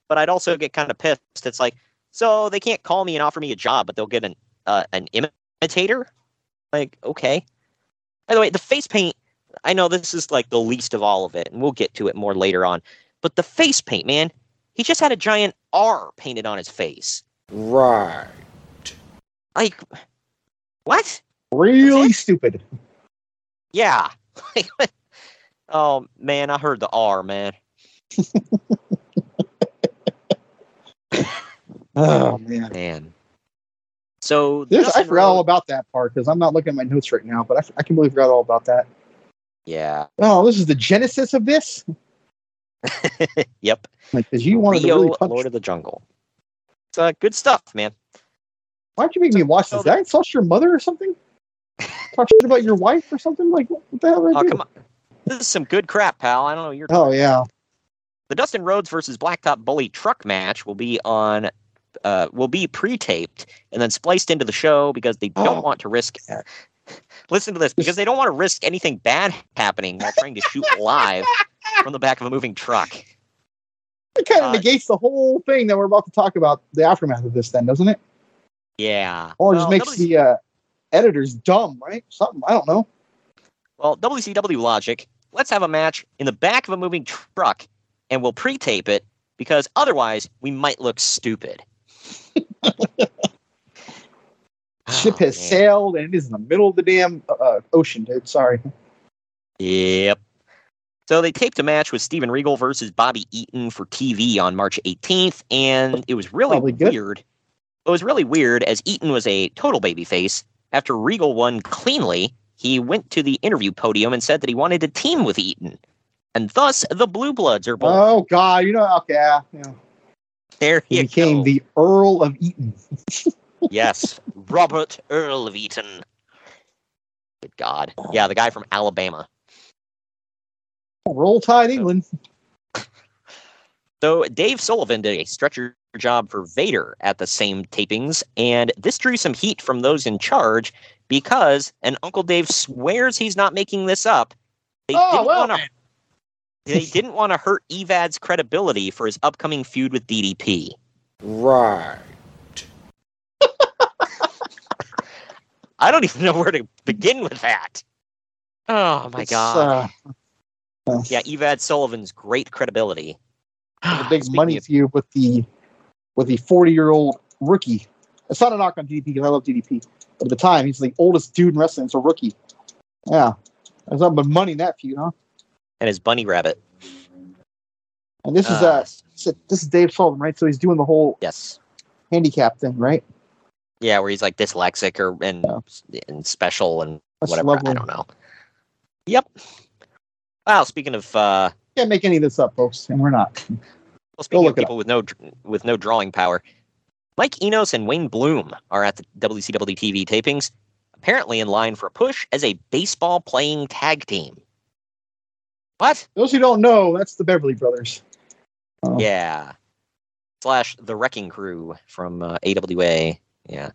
but I'd also get kind of pissed. It's like, so they can't call me and offer me a job, but they'll get an uh, an imitator. Like, okay. By the way, the face paint. I know this is like the least of all of it, and we'll get to it more later on. But the face paint, man, he just had a giant R painted on his face. Right. Like, what? Really stupid. Yeah. oh man, I heard the R, man. Oh man, Man. So this, I forgot all about that part because I'm not looking at my notes right now. But I, I can believe I forgot all about that. Yeah. Oh, this is the genesis of this. Yep. Like, because you wanted Rio, to really punch. Lord of the Jungle. It's uh, good stuff, man. Why'd you make me watch this? Did I insult your mother or something? Talk shit about your wife or something? Like, what the hell did I Oh do? come on. This is some good crap, pal. I don't know you're Oh yeah. The Dustin Rhodes versus Blacktop Bully truck match will be on uh, will be pre-taped and then spliced into the show because they don't Oh. want to risk listen to this because they don't want to risk anything bad happening while trying to shoot live from the back of a moving truck. It kind of Uh, negates the whole thing that we're about to talk about, the aftermath of this, then, doesn't it? Yeah. Or it just Well, makes WC the uh, editors dumb, right? Something I don't know. Well, WCW logic. Let's have a match in the back of a moving truck, and we'll pre-tape it because otherwise we might look stupid. Ship Oh, has man. sailed and it is in the middle of the damn uh, ocean, dude. Sorry. Yep. So they taped a match with Steven Regal versus Bobby Eaton for TV on March 18th, and it was really weird. It was really weird as Eaton was a total babyface. After Regal won cleanly, he went to the interview podium and said that he wanted to team with Eaton. And thus, the Blue Bloods are both. Oh God, you know, okay, yeah, yeah. There He became go. the Earl of Eaton. yes, Robert Earl of Eaton. Good God. Yeah, the guy from Alabama. Roll Tide, England. So Dave Sullivan did a stretcher job for Vader at the same tapings, and this drew some heat from those in charge because, and Uncle Dave swears he's not making this up. They Oh, didn't well, want to. They didn't want to hurt Evad's credibility for his upcoming feud with DDP. Right. I don't even know where to begin with that. Oh my It's, god! uh, yeah, Evad Sullivan's great credibility. the big Speaking money of- feud with the with the forty year old rookie. It's not a knock on DDP because I love DDP, but at the time he's the oldest dude in wrestling. It's a rookie. Yeah, there's nothing but money in that feud, huh? And his bunny rabbit. And this is Ah, uh, this is Dave Sullivan, right? So he's doing the whole yes. handicap thing, right? Yeah, where he's like dyslexic or and and special and That's whatever. lovely. I don't know. Yep. Wow. Speaking of uh, Can't make any of this up, folks, and we're not. well, speaking of people with no with no drawing power, Mike Enos and Wayne Bloom are at the WCW TV tapings, apparently in line for a push as a baseball playing tag team. What? Those who don't know, that's the Beverly Brothers. Oh. Yeah. Slash the Wrecking Crew from uh, AWA. Yeah. it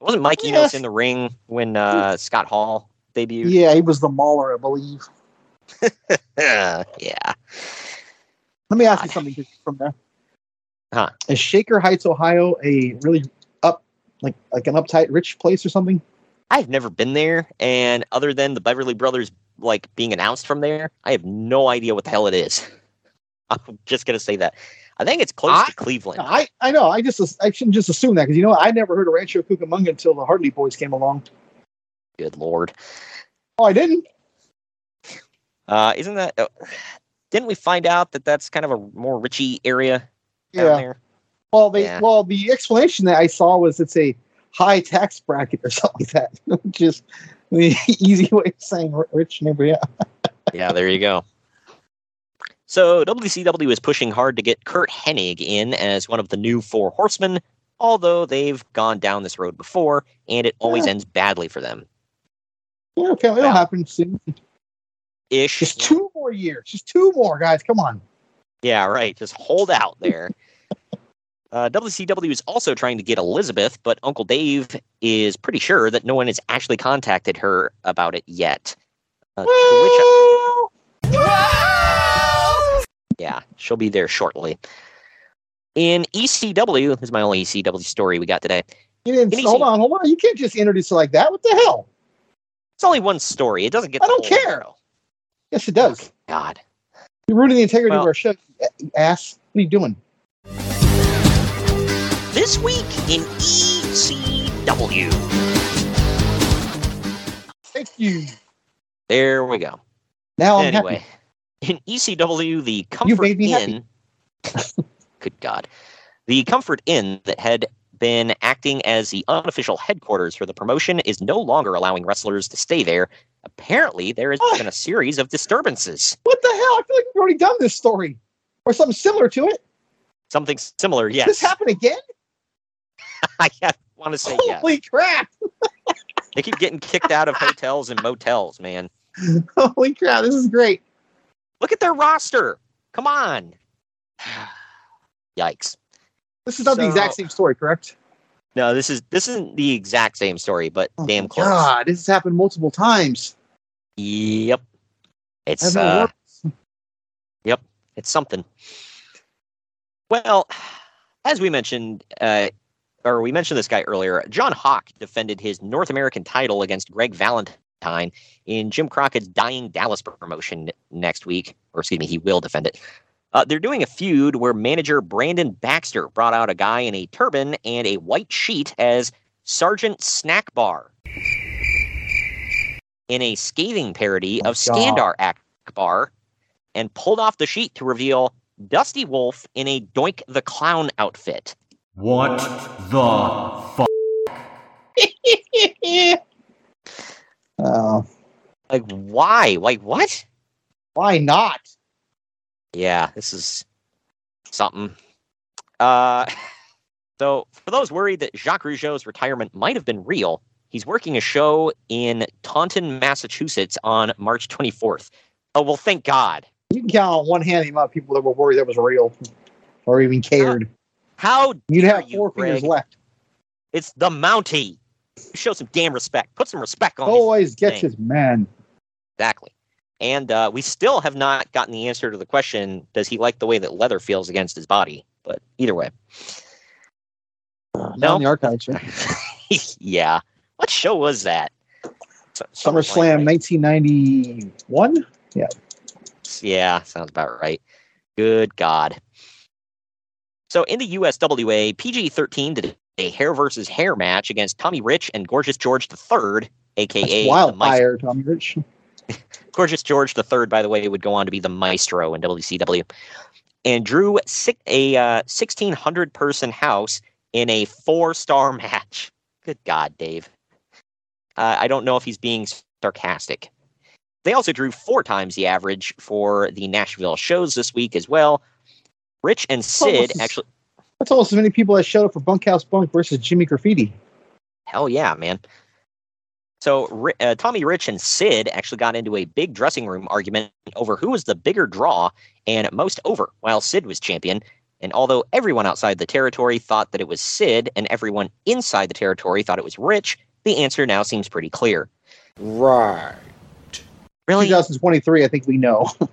Wasn't Mike Yes. Enos in the ring when uh, Scott Hall debuted? Yeah, he was the Mauler, I believe. yeah. Let me ask you something from there. Huh. Is Shaker Heights, Ohio, a really up, like like an uptight rich place or something? I've never been there, and other than the Beverly Brothers like being announced from there, I have no idea what the hell it is. I'm just gonna say that. I think it's close I- to Cleveland. I I know. I just I shouldn't just assume that because you know? I never heard of Rancho Cucamonga until the Hartley Boys came along. Good lord. Oh, I didn't. Uh, isn't that? Uh, didn't we find out that that's kind of a more richy area down Yeah. there? Well, they Yeah. well the explanation that I saw was it's a high tax bracket or something like that, is the easy way of saying rich neighbor. Yeah. Yeah, there you go. So WCW is pushing hard to get Curt Hennig in as one of the new Four Horsemen, although they've gone down this road before, and it always Yeah. ends badly for them. Yeah. Okay. It'll happen soon. Ish. Just two more years. Just two more guys. Come on. Yeah, right. Just hold out there. Uh, WCW is also trying to get Elizabeth, but Uncle Dave is pretty sure that no one has actually contacted her about it yet. Uh, which yeah, she'll be there shortly. In ECW, this is my only ECW story we got today. You didn't. You hold on, hold on. You can't just introduce it like that. What the hell? It's only one story. It doesn't get. I don't care. intro. Yes, it does. God. You're ruining the integrity Well- of our show, ass. What are you doing? This week in ECW. Thank you. There we go. Now I'm anyway, happy. in ECW, the Comfort Inn. good God. The Comfort Inn that had been acting as the unofficial headquarters for the promotion is no longer allowing wrestlers to stay there. Apparently, there has been a series of disturbances. What the hell? I feel like we've already done this story or something similar to it. Something similar, yes. This happened again? I want to say yes. Holy crap! They keep getting kicked out of hotels and motels, man. Holy crap! This is great. Look at their roster. Come on. Yikes. This is not the exact same story, correct? No, this is this isn't the exact same story, but Oh damn close. God, this has happened multiple times. Yep. It's uh, yep, it's something. Well, as we mentioned, uh, or we mentioned this guy earlier, John Hawk defended his North American title against Greg Valentine in Jim Crockett's Dying Dallas promotion next week, or excuse me, he will defend it. Uh, they're doing a feud where manager Brandon Baxter brought out a guy in a turban and a white sheet as Sergeant Snack Bar in a scathing parody Oh, of Skandar Akbar and pulled off the sheet to reveal Dusty Wolfe in a Doink the Clown outfit. What the fuck? Oh, Like, why? Like, what? why not? Yeah, this is something. Uh, so, for those worried that Jacques Rougeau's retirement might have been real, he's working a show in Taunton, Massachusetts on March 24th. Oh, well, thank God. You can count on one hand the amount of people that were worried that was real or even cared. How You'd have you, four fingers left. It's the Mountie. Show some damn respect. Put some respect on Always gets his man. Exactly. And uh, we still have not gotten the answer to the question does he like the way that leather feels against his body? But either way. Now in the archives. Right? yeah. What show was that? Like SummerSlam 1991. Yeah. Yeah, sounds about right. Good God. So in the USWA, PG 13 did a hair versus hair match against Tommy Rich and Gorgeous George III, aka wildfire, Tommy Rich. Gorgeous George III, by the way, would go on to be the maestro in WCW, and drew six, a uh, 1,600 person house in a four star match. Good God, Dave. Uh, I don't know if he's being sarcastic. They also drew four times the average for the Nashville shows this week as well. Rich and Sid Almost- actually, That's almost as many people that showed up for Bunkhouse Buck versus Jimmy Graffiti. Hell yeah, man. So uh, Tommy Rich and Sid actually got into a big dressing room argument over who was the bigger draw and most over while Sid was champion. And although everyone outside the territory thought that it was Sid and everyone inside the territory thought it was Rich, the answer now seems pretty clear. Right. Really? 2023, I think we know.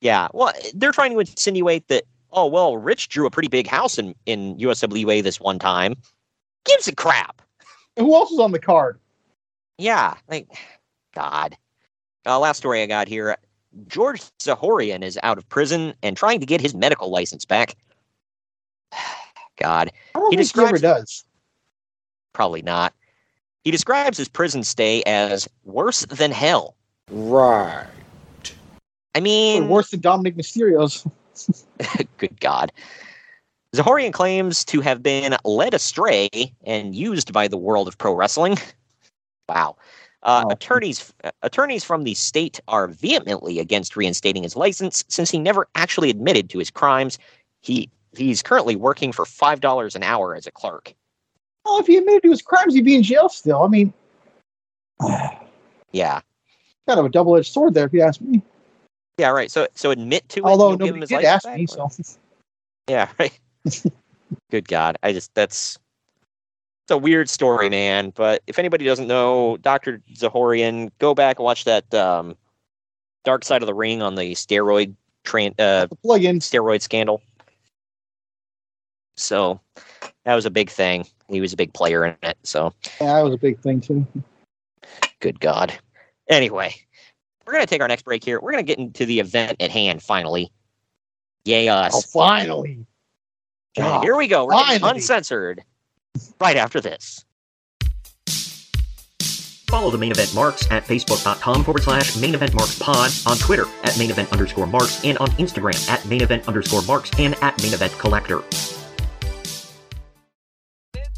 Yeah. Well, they're trying to insinuate that, oh, well, Rich drew a pretty big house in, in USWA this one time. Gives a crap. Who else is on the card? Yeah, like God. Uh, last story I got here: George Zahorian is out of prison and trying to get his medical license back. God, I don't He think he describes- does. probably not. He describes his prison stay as worse than hell. Right. I mean, worse than Dominik Mysterio's. good God. Zahorian claims to have been led astray and used by the world of pro wrestling. Wow. Uh, Wow. Attorneys, uh, attorneys from the state are vehemently against reinstating his license since he never actually admitted to his crimes. He he's currently working for five dollars an hour as a clerk. Well, if he admitted to his crimes, he'd be in jail still. I mean, Yeah, kind of a double edged sword there, if you ask me. Yeah, right. So so admit to it. Although give him nobody his did ask me, so Yeah, right. Good God, I just that's it's a weird story, man. But if anybody doesn't know Doctor Zahorian, go back and watch that um, Dark Side of the Ring on the steroid train uh, plug-in steroid scandal. So that was a big thing. He was a big player in it. So Yeah, that was a big thing too. good God. Anyway, we're gonna take our next break here. We're gonna get into the event at hand finally. Yay oh, us! Oh, finally. God, here we go. We're finally. uncensored. Right after this. Follow the main event marks at facebook.com forward slash main event marks pod, on Twitter at main event underscore marks, and on Instagram at main event underscore marks and at main event collector.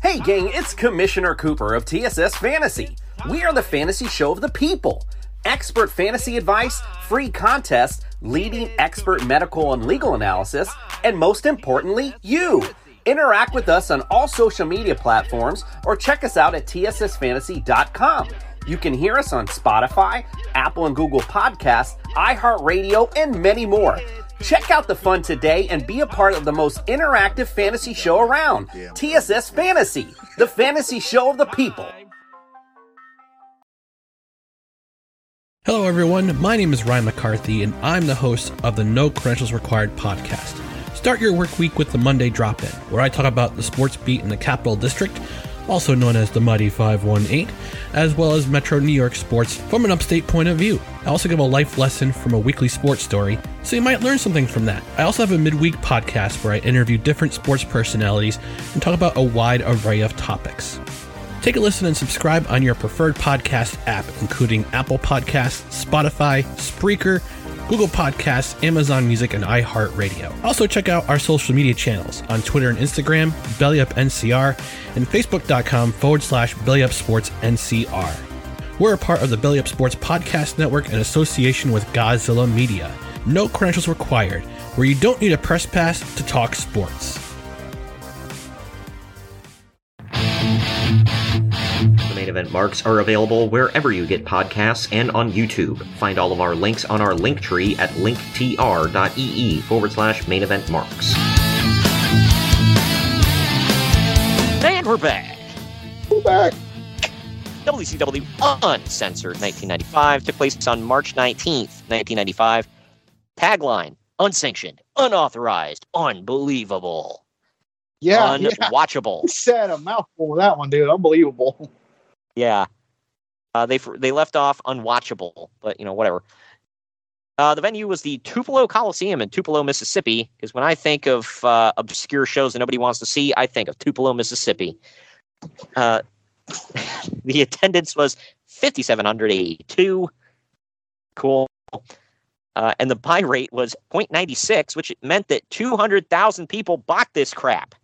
Hey, gang, it's Commissioner Cooper of TSS Fantasy. We are the fantasy show of the people. Expert fantasy advice, free contests, leading expert medical and legal analysis, and most importantly, you. Interact with us on all social media platforms or check us out at tssfantasy.com. You can hear us on Spotify, Apple and Google Podcasts, iHeartRadio, and many more. Check out the fun today and be a part of the most interactive fantasy show around. TSS Fantasy, the fantasy show of the people. Hello, everyone. My name is Ryan McCarthy, and I'm the host of the No Credentials Required podcast. Start your work week with the Monday Drop In, where I talk about the sports beat in the Capital District, also known as the Mighty 518, as well as Metro New York sports from an upstate point of view. I also give a life lesson from a weekly sports story, so you might learn something from that. I also have a midweek podcast where I interview different sports personalities and talk about a wide array of topics. Take a listen and subscribe on your preferred podcast app, including Apple Podcasts, Spotify, Spreaker, Google Podcasts, Amazon Music, and iHeartRadio. Also, check out our social media channels on Twitter and Instagram, BellyUpNCR, and Facebook.com forward slash BellyUpSportsNCR. We're a part of the Belly Up Sports Podcast Network in association with Godzilla Media. No credentials required, where you don't need a press pass to talk sports. Event marks are available wherever you get podcasts and on YouTube. Find all of our links on our link tree at linktr.ee forward slash main event marks. And we're back. We're back. WCW Uncensored 1995 took place on March 19th, 1995. Tagline Unsanctioned, unauthorized, unbelievable, Yeah, yeah. unwatchable. You said a mouthful with that one, dude. Unbelievable. Yeah. Uh, they they left off unwatchable, but you know whatever. Uh, the venue was the Tupelo Coliseum in Tupelo, Mississippi. Because when I think of uh, obscure shows that nobody wants to see, I think of Tupelo, Mississippi. Uh, the attendance was 5,782. Cool. Uh, and the buy rate was 0.96, which meant that 200,000 people bought this crap.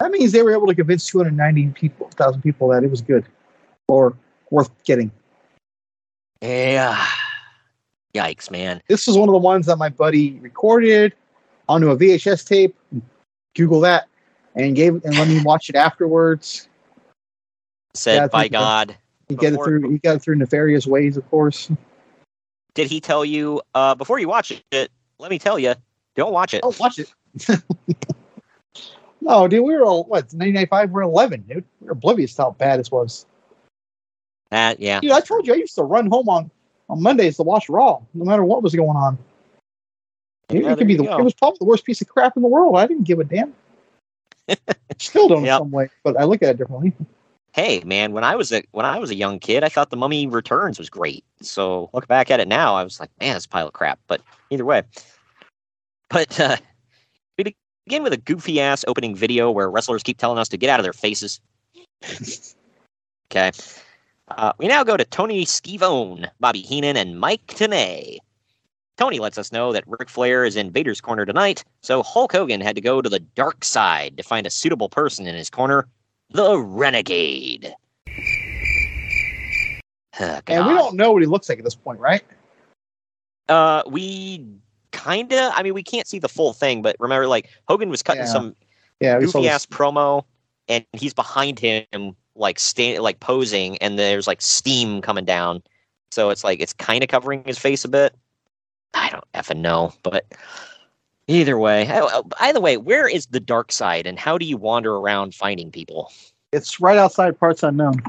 That means they were able to convince 290 people, thousand people that it was good or worth getting. Yeah. Yikes, man. This was one of the ones that my buddy recorded onto a VHS tape. Google that and gave and let me watch it afterwards. Said by God. He get it through. He got it through nefarious ways, of course. Did he tell you uh, before you watch it? Let me tell you, don't watch it. Don't watch it. no, dude, we were all what 1995. We're 11, dude. We were oblivious to how bad this was. That yeah. Dude, I told you I used to run home on on Mondays to watch Raw, no matter what was going on. It, Yeah, it could be the. It was probably the worst piece of crap in the world. I didn't give a damn. Still don't Yep. in some way, but I look at it differently. Hey man, when I was a when I was a young kid, I thought the Mummy Returns was great. So look back at it now, I was like, man, it's a pile of crap. But either way, but uh, begin with a goofy ass opening video where wrestlers keep telling us to get out of their faces. okay. Uh, we now go to Tony Schiavone, Bobby Heenan, and Mike Tenay. Tony lets us know that Ric Flair is in Vader's corner tonight, so Hulk Hogan had to go to the dark side to find a suitable person in his corner, the Renegade. Ah, And we don't know what he looks like at this point, right? Uh, we kinda. I mean, we can't see the full thing, but remember, like Hogan was cutting Yeah. some Yeah, goofy ass promo, and he's behind him, like sta- like posing, and there's like steam coming down. So it's like it's kind of covering his face a bit. I don't effing know, but Either way. Oh, By the way, where is the dark side, and how do you wander around finding people? It's right outside parts unknown.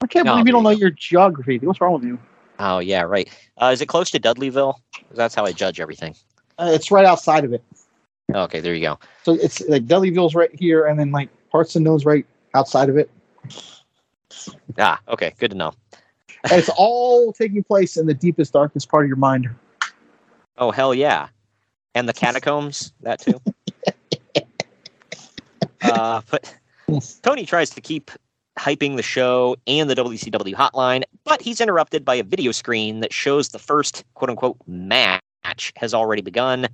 I can't No, believe you don't know your geography. What's wrong with you? Oh yeah, right. Uh, is it close to Dudleyville? That's how I judge everything. Uh, it's right outside of it. Okay, there you go. So it's like Dudleyville's right here, and then like parts unknown's right outside of it. Ah, okay, good to know. It's all taking place in the deepest, darkest part of your mind. Oh hell yeah, and the catacombs that too. uh, but Tony tries to keep hyping the show and the WCW hotline, but he's interrupted by a video screen that shows the first quote unquote match has already begun.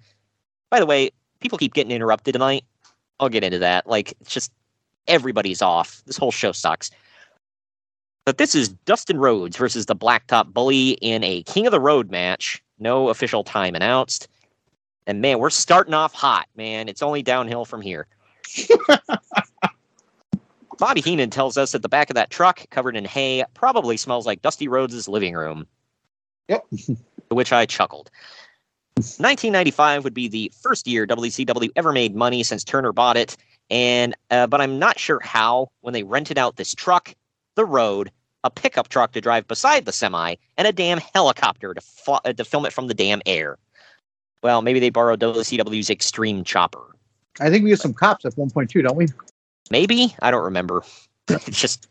By the way, people keep getting interrupted tonight. I'll get into that. Like, it's just everybody's off. This whole show sucks. But this is Dustin Rhodes versus the Blacktop Bully in a King of the Road match. No official time announced. And man, we're starting off hot, man. It's only downhill from here. Bobby Heenan tells us that the back of that truck, covered in hay, probably smells like Dusty Rhodes' living room. Yep. To which I chuckled. 1995 would be the first year WCW ever made money since Turner bought it, and uh, but I'm not sure how when they rented out this truck, the road, a pickup truck to drive beside the semi, and a damn helicopter to uh, to film it from the damn air. Well, maybe they borrowed WCW's Extreme Chopper. I think we get some cops at one point too, don't we? Maybe I don't remember. just,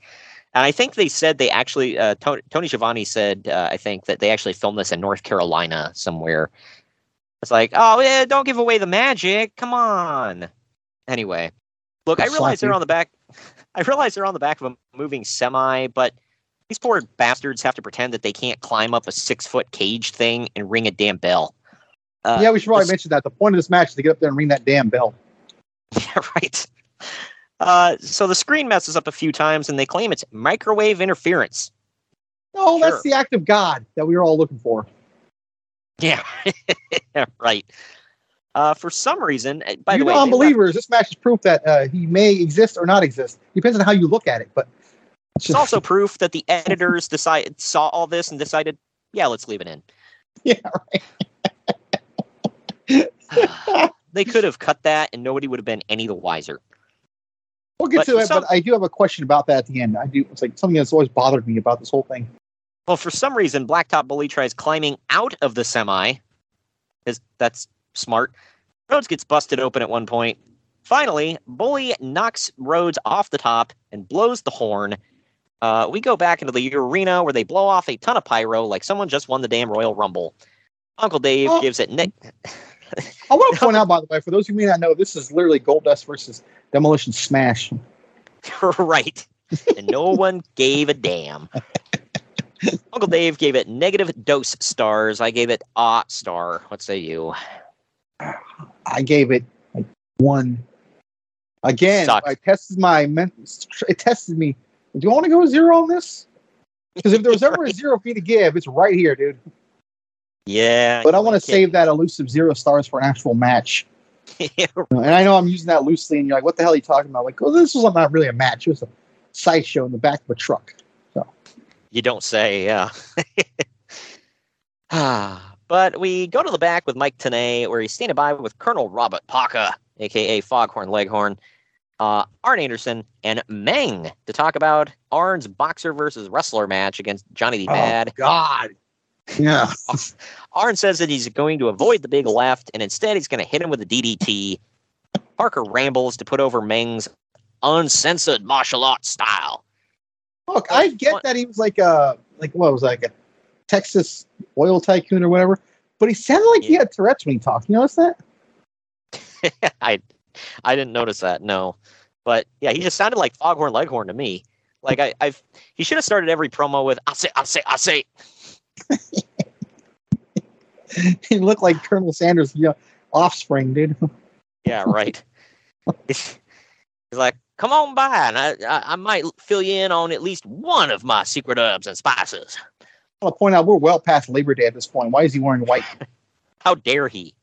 and I think they said they actually. Uh, Tony, Tony Schiavone said uh, I think that they actually filmed this in North Carolina somewhere. It's like, oh yeah, don't give away the magic. Come on. Anyway, look, I I'll realize slap they're on the back. I realize they're on the back of a moving semi, but these poor bastards have to pretend that they can't climb up a six foot cage thing and ring a damn bell. Uh, yeah, we should probably mention that. The point of this match is to get up there and ring that damn bell. Yeah, right. Uh, so the screen messes up a few times, and they claim it's microwave interference. Oh, Sure. that's the act of God that we were all looking for. Yeah, right. Uh, for some reason, uh, by you the way, know, they left- unbelievers, this match is proof that uh, he may exist or not exist. Depends on how you look at it. But it's it's also proof that the editors decided saw all this and decided, yeah, let's leave it in. yeah, right. They could have cut that, and nobody would have been any the wiser. We'll get But to it. some- But I do have a question about that at the end. I do. It's like something that's always bothered me about this whole thing. Well, for some reason, Blacktop Bully tries climbing out of the semi. Is that's smart. Rhodes gets busted open at one point. Finally, Bully knocks Rhodes off the top and blows the horn. Uh, we go back into the arena where they blow off a ton of pyro like someone just won the damn Royal Rumble. Uncle Dave Oh. gives it Nick. I want to point out, by the way, for those who may not know, this is literally Goldust versus Demolition Smash. right. And no one gave a damn. Uncle Dave gave it negative dose stars. I gave it a star. What say you? I gave it like one. Again, Sucked. I tested my it tested me. Do you want to go zero on this? Because if there was ever a zero for me to give, it's right here, dude. Yeah. But I want to save that elusive zero stars for an actual match. Yeah, And I know I'm using that loosely, and you're like, "What the hell are you talking about?" Like, well, this was not really a match; it was a sideshow in the back of a truck. So you don't say, yeah. Ah, but we go to the back with Mike Tenay, where he's standing by with Colonel Robert Parker, aka Foghorn Leghorn, uh, Arn Anderson, and Meng to talk about Arn's boxer versus wrestler match against Johnny the Bad. Oh God, yeah. Arn says that he's going to avoid the big left, and instead he's going to hit him with a DDT. Parker rambles to put over Meng's uncensored martial arts style. Look, I get that he was like a like what was like a Texas oil tycoon or whatever, but he sounded like he had Tourette's when he talked. You notice that? I I didn't notice that, no. But yeah, he just sounded like Foghorn Leghorn to me. Like I, I've he should have started every promo with I say, I say, I say. he looked like Colonel Sanders' you know, offspring, dude. Yeah, right. He's he's like, come on by, and I, I I might fill you in on at least one of my secret herbs and spices. I want to point out we're well past Labor Day at this point. Why is he wearing white? How dare he?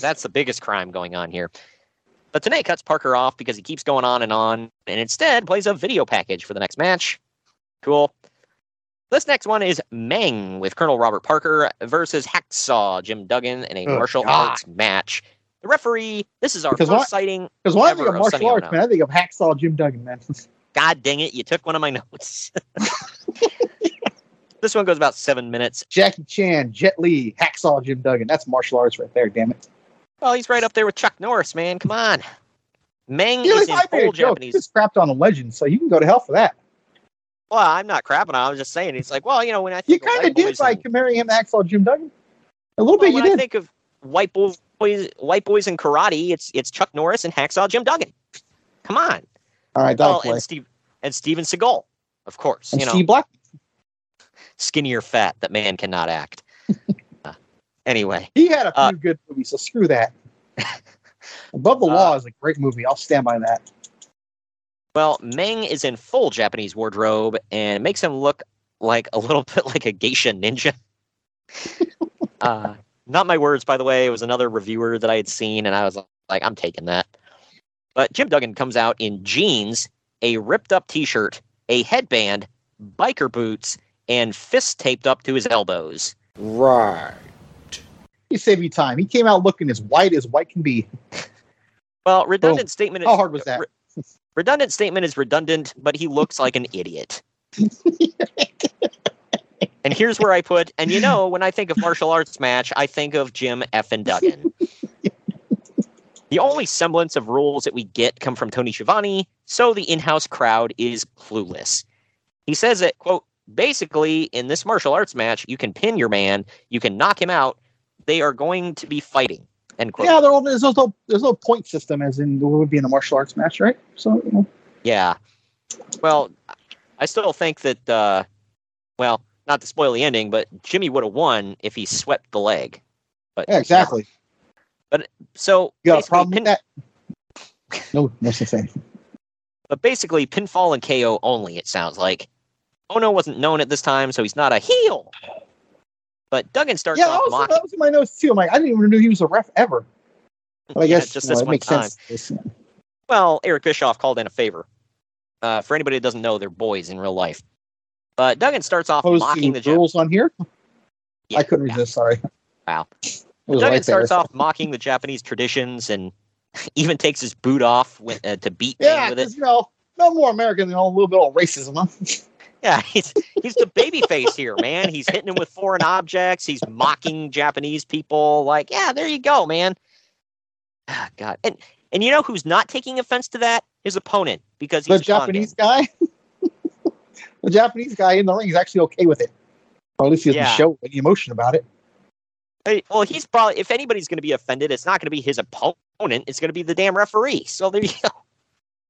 That's the biggest crime going on here. But Tenay cuts Parker off because he keeps going on and on, and instead plays a video package for the next match. Cool. This next one is Meng with Colonel Robert Parker versus Hacksaw Jim Duggan in a Oh, martial God. arts match. The referee. This is our Because first what- sighting. Because when I think of martial arts, man, I think of Hacksaw Jim Duggan, man. God dang it! You took one of my notes. this one goes about seven minutes. Jackie Chan, Jet Li, Hacksaw Jim Duggan. That's martial arts right there, damn it. Well, he's right up there with Chuck Norris, man. Come on. Meng You is in I made a full. Japanese. This crapped on a legend, so you can go to hell for that. Well, I'm not crapping on. I was just saying. He's like, well, you know, when I think of kind of did and- comparing him to Hacksaw Jim Duggan. A little well, bit, when you I think of white boys, white boys in karate, it's it's Chuck Norris and Hacksaw Jim Duggan. Come on. All right, Well, play. and Steve and Steven Seagal, of course. And you know, Steve Black. skinny or fat, that man cannot act. Uh, anyway, He had a few Uh, good movies, so screw that. Above the Uh, Law is a great movie. I'll stand by that. Well, Meng is in full Japanese wardrobe and it makes him look like a little bit like a geisha ninja. uh, not my words, by the way. It was another reviewer that I had seen, and I was like, I'm taking that. But Jim Duggan comes out in jeans, a ripped up t shirt, a headband, biker boots, and fists taped up to his elbows. Right. He saved you time. He came out looking as white as white can be. Well, redundant statement. How hard was that? re- redundant statement is redundant, but he looks like an idiot. and here's where I put, and you know, when I think of martial arts match, I think of Jim F. and Duggan. the only semblance of rules that we get come from Tony Schiavone, so the in-house crowd is clueless. He says that, quote, basically, in this martial arts match, you can pin your man, you can knock him out, they are going to be fighting. End quote. Yeah, there- there's no there's no point system as in there would be in a martial arts match, right? So you know, Yeah. Well, I still think that, uh, well, not to spoil the ending, but Jimmy would have won if he swept the leg. But yeah, exactly. But so You got a problem pin- with that? No, no such thing. but basically, pinfall and KO only. It sounds like Onoo wasn't known at this time, so he's not a heel. But Duggan starts Yeah, that off was, mocking. that was in my notes too. I'm like, I didn't even know he was a ref ever. But I Yeah, guess just this one makes time. sense. Well, Eric Bischoff called in a favor. Uh, for anybody that doesn't know, they're boys in real life. But Duggan starts off Opposed mocking the Jap- rules on here. Yeah, I couldn't yeah. resist. Sorry. Wow. Duggan right there. starts off mocking the Japanese traditions and even takes his boot off with, uh, to beat Yeah, with it. because you know, no more American than a little bit of racism. Huh? Yeah, he's he's the baby face here, man. He's hitting him with foreign objects. He's mocking Japanese people. Like, yeah, there you go, man. Ah, God, and and you know who's not taking offense to that? His opponent, because The he's Japanese guy, the Japanese guy in the ring is actually okay with it. Or at least he doesn't Yeah. show any emotion about it. Hey, Well, he's probably if anybody's going to be offended, it's not going to be his opponent. It's going to be the damn referee. So there you go.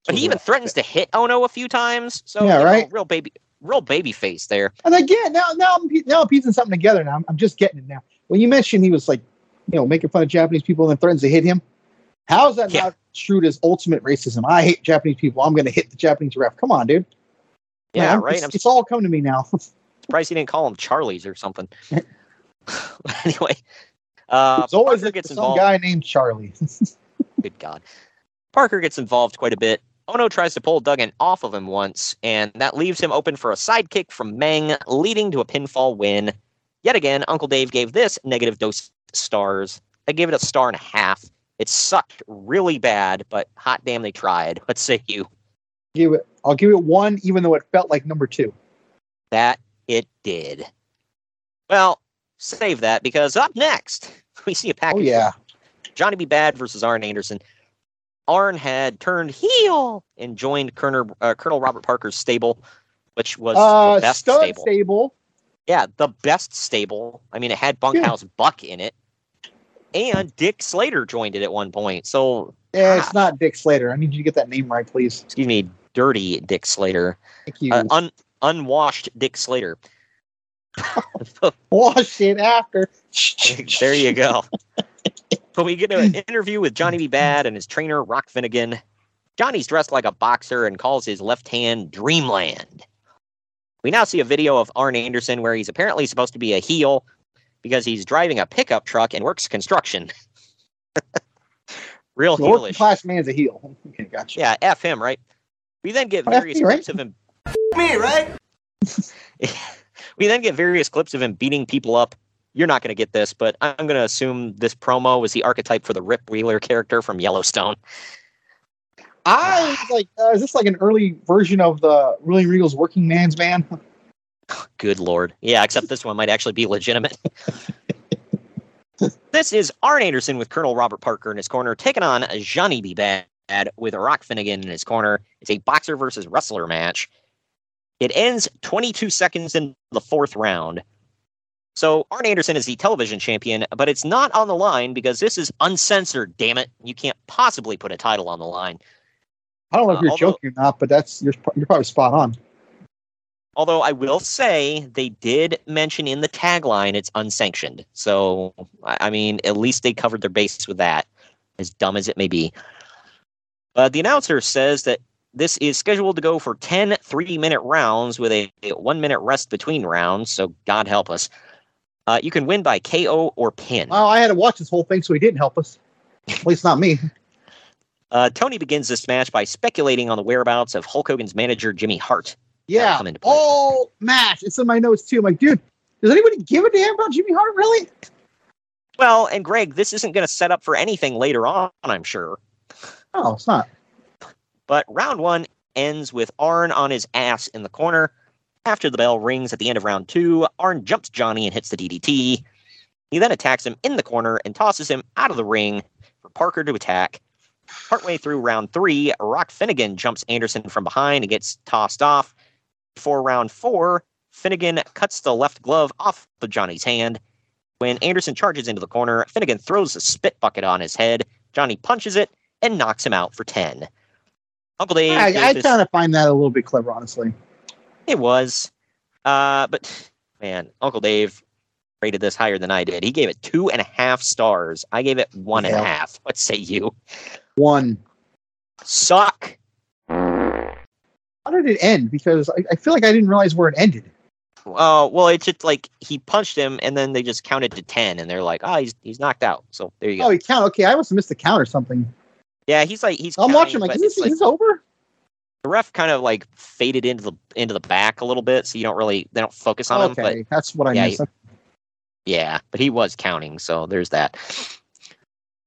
But he even threatens to hit Onoo a few times. So Yeah, right. real baby, real baby face there. And again, now now I'm now I'm piecing something together. Now I'm, I'm just getting it now. When you mentioned he was like, you know, making fun of Japanese people and then threatens to hit him, how is that Yeah. not true as ultimate racism? I hate Japanese people. I'm going to hit the Japanese ref. Come on, dude. Yeah, I'm- right. It's, it's all come to me now. surprised he didn't call him Charlie's or something. anyway, uh, There's always Parker a- gets some involved. guy named Charlie. Good God. Parker gets involved quite a bit. Onoo tries to pull Duggan off of him once, and that leaves him open for a sidekick from Meng, leading to a pinfall win. Yet again, Uncle Dave gave this negative dose stars. I gave it a star and a half. It sucked really bad, but hot damn, they tried. What say you? give it. I'll give it one, even though it felt like number two. That it did. Well, save that because up next, we see a package. Oh package. yeah, Johnny B. Bad versus Arn Anderson. Arn had turned heel and joined Colonel, uh, Colonel Robert Parker's stable, which was uh, the best stable. stable. Yeah, the best stable. I mean, it had Bunkhouse Buck in it, and Dick Slater joined it at one point. So, Yeah, it's not Dick Slater. I need you to get that name right, please. excuse me, dirty Dick Slater, Thank you. uh, un, unwashed Dick Slater. Wash it after. there you go. but we get an mm. interview with Johnny B. Bad and his trainer, Rock Finnegan. Johnny's dressed like a boxer and calls his left hand Dreamland. We now see a video of Arn Anderson where he's apparently supposed to be a heel because he's driving a pickup truck and works construction. Real working heelish. class man's a heel. Okay, gotcha. Yeah, F him, right? We then get Oh, various me, right? clips of him. Me, right? we then get various clips of him beating people up you're not going to get this, but I'm going to assume this promo was the archetype for the Rip Wheeler character from Yellowstone. I was like, uh, is this like an early version of the William Regal's Working Man's Man? Good lord. Yeah, except this one might actually be legitimate. this is Arn Anderson with Colonel Robert Parker in his corner, taking on Johnny B. Bad with Rock Finnegan in his corner. It's a boxer versus wrestler match. It ends 22 seconds in the fourth round. So Arn Anderson is the television champion, but it's not on the line because this is uncensored. Damn it! You can't possibly put a title on the line. I don't know if Uh, you're although- joking or not, but that's you're you're probably spot on. Although I will say they did mention in the tagline it's unsanctioned. So I mean, at least they covered their base with that, as dumb as it may be. Uh, the announcer says that this is scheduled to go for 10 three minute rounds with a, a one minute rest between rounds. So God help us. Uh, you can win by KO or pin. Well, I had to watch this whole thing, so he didn't help us. At least not me. Uh, Tony begins this match by speculating on the whereabouts of Hulk Hogan's manager, Jimmy Hart. Yeah. come into play. All match. It's in my notes too. I'm like, dude, does anybody give a damn about Jimmy Hart? Really? Well, and Greg, this isn't going to set up for anything later on, I'm sure. Oh, it's not. But round one ends with Arn on his ass in the corner. After the bell rings at the end of round two, Arn jumps Johnny and hits the DDT. He then attacks him in the corner and tosses him out of the ring for Parker to attack. Partway through round three, Rock Finnegan jumps Anderson from behind and gets tossed off. Before round four, Finnegan cuts the left glove off of Johnny's hand. When Anderson charges into the corner, Finnegan throws a spit bucket on his head. Johnny punches it and knocks him out for 10. Uncle Dave. I, I kind of find that a little bit clever, honestly. It was. Uh, but man, Uncle Dave rated this higher than I did. He gave it two and a half stars. I gave it one and a half. What say you? One. Suck. How did it end? Because I, I feel like I didn't realize where it ended. Uh, well, it's just like he punched him, and then they just counted to ten, and they're like, "Oh, he's he's knocked out." So there you go. Oh, he count. Okay, I must have missed the count or something. yeah, he's like he's. I'm counting, watching. Like, is this, like- is this over? The ref kind of like faded into the into the back a little bit, so you don't really they don't focus on him. But Okay, that's what I Yeah. Yeah, but he was counting, so there's that.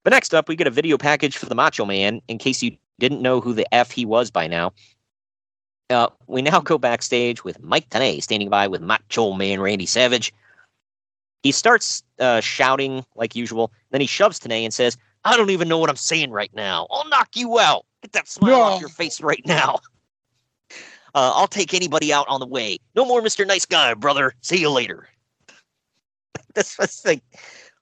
But next up, we get a video package for the Macho Man, in case you didn't know who the F he was by now. Uh, we now go backstage with Mike Tenay standing by with Macho Man Randy Savage. He starts uh, shouting like usual, then he shoves Tenay and says, I don't even know what I'm saying right now. I'll knock you out. Get that smile off your face right now. Uh, I'll take anybody out on the way. No more Mr. Nice Guy, brother. See you later this was like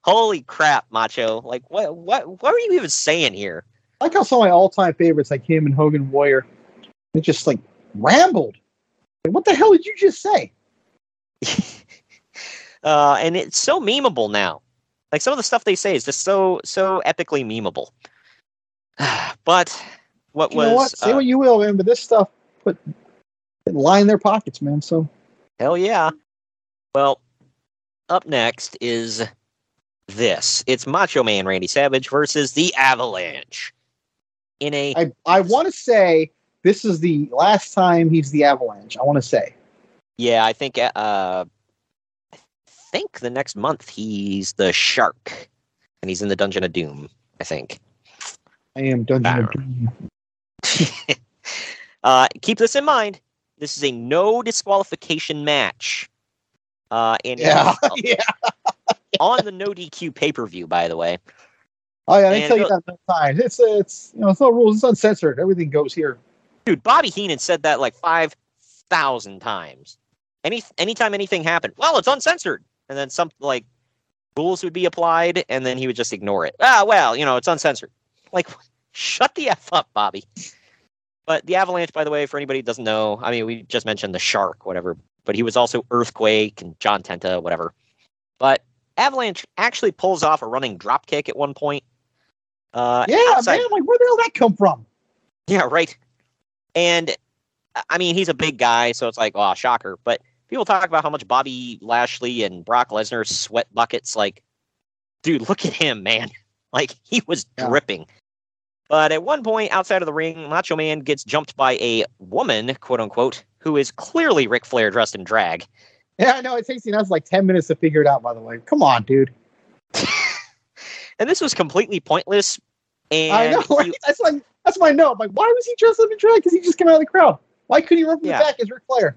holy crap macho like what what what are you even saying here I like how some of my all-time favorites, like him and Hogan Warrior, they just like rambled. Like, what the hell did you just say? uh and it's so memeable now like some of the stuff they say is just so so epically memeable but what You was know what? Say uh, what you will, man, but this stuff put line their pockets, man. So hell yeah well up next is this it's macho man randy savage versus the avalanche in a I I want to say this is the last time he's the Avalanche. I want to say. Yeah, I think uh I think the next month he's the shark and he's in the Dungeon of Doom, I think. I am Dungeon of Doom. uh keep this in mind. This is a no disqualification match. Uh and Yeah, it's yeah. on the no DQ pay-per-view, by the way. Oh yeah, they And tell you that many times. It's it's you know it's no rules. It's uncensored. Everything goes here. Dude, Bobby Heenan said that like five thousand times. Any anytime anything happened, well, it's uncensored, and then some like rules would be applied, and then he would just ignore it. Ah, well, you know, it's uncensored. Like, shut the f up, Bobby. But the Avalanche, by the way, for anybody who doesn't know, I mean, we just mentioned the Shark, whatever, but he was also Earthquake and John Tenta, whatever. But Avalanche actually pulls off a running drop kick at one point. Uh, Yeah, outside- man. Like where the hell that come from? yeah, right. And I mean, he's a big guy, so it's like, oh, shocker. But people talk about how much Bobby Lashley and Brock Lesnar sweat buckets. Like, dude, look at him, man. Like, he was Yeah. dripping. But at one point outside of the ring, Macho Man gets jumped by a woman, quote unquote, who is clearly Ric Flair dressed in drag. Yeah, I know. It takes us like 10 minutes to figure it out, by the way. Come on, dude. And this was completely pointless. And I know, right? That's like that's my note. I'm like, why was he dressed up in drag? Because he just came out of the crowd. Why couldn't he run from Yeah. the back as Ric Flair?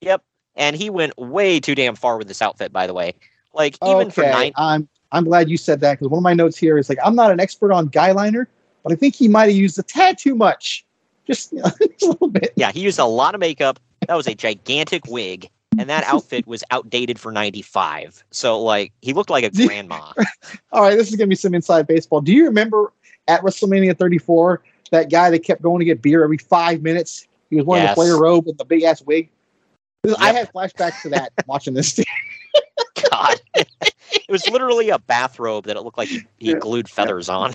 Yep. And he went way too damn far with this outfit, by the way. Like even for okay, nine I'm I'm glad you said that because one of my notes here is like I'm not an expert on guy liner, but I think he might have used a tad too much. Just, you know, just a little bit. Yeah, he used a lot of makeup. That was a gigantic wig. And that outfit was outdated for 95. So, like, he looked like a grandma. All right, this is gonna be some inside baseball. Do you remember at WrestleMania 34 that guy that kept going to get beer every five minutes? He was wearing Yes. the Flair robe and the big ass wig. This- I had flashbacks to that watching this. God. it was literally a bathrobe that it looked like he, he glued feathers on.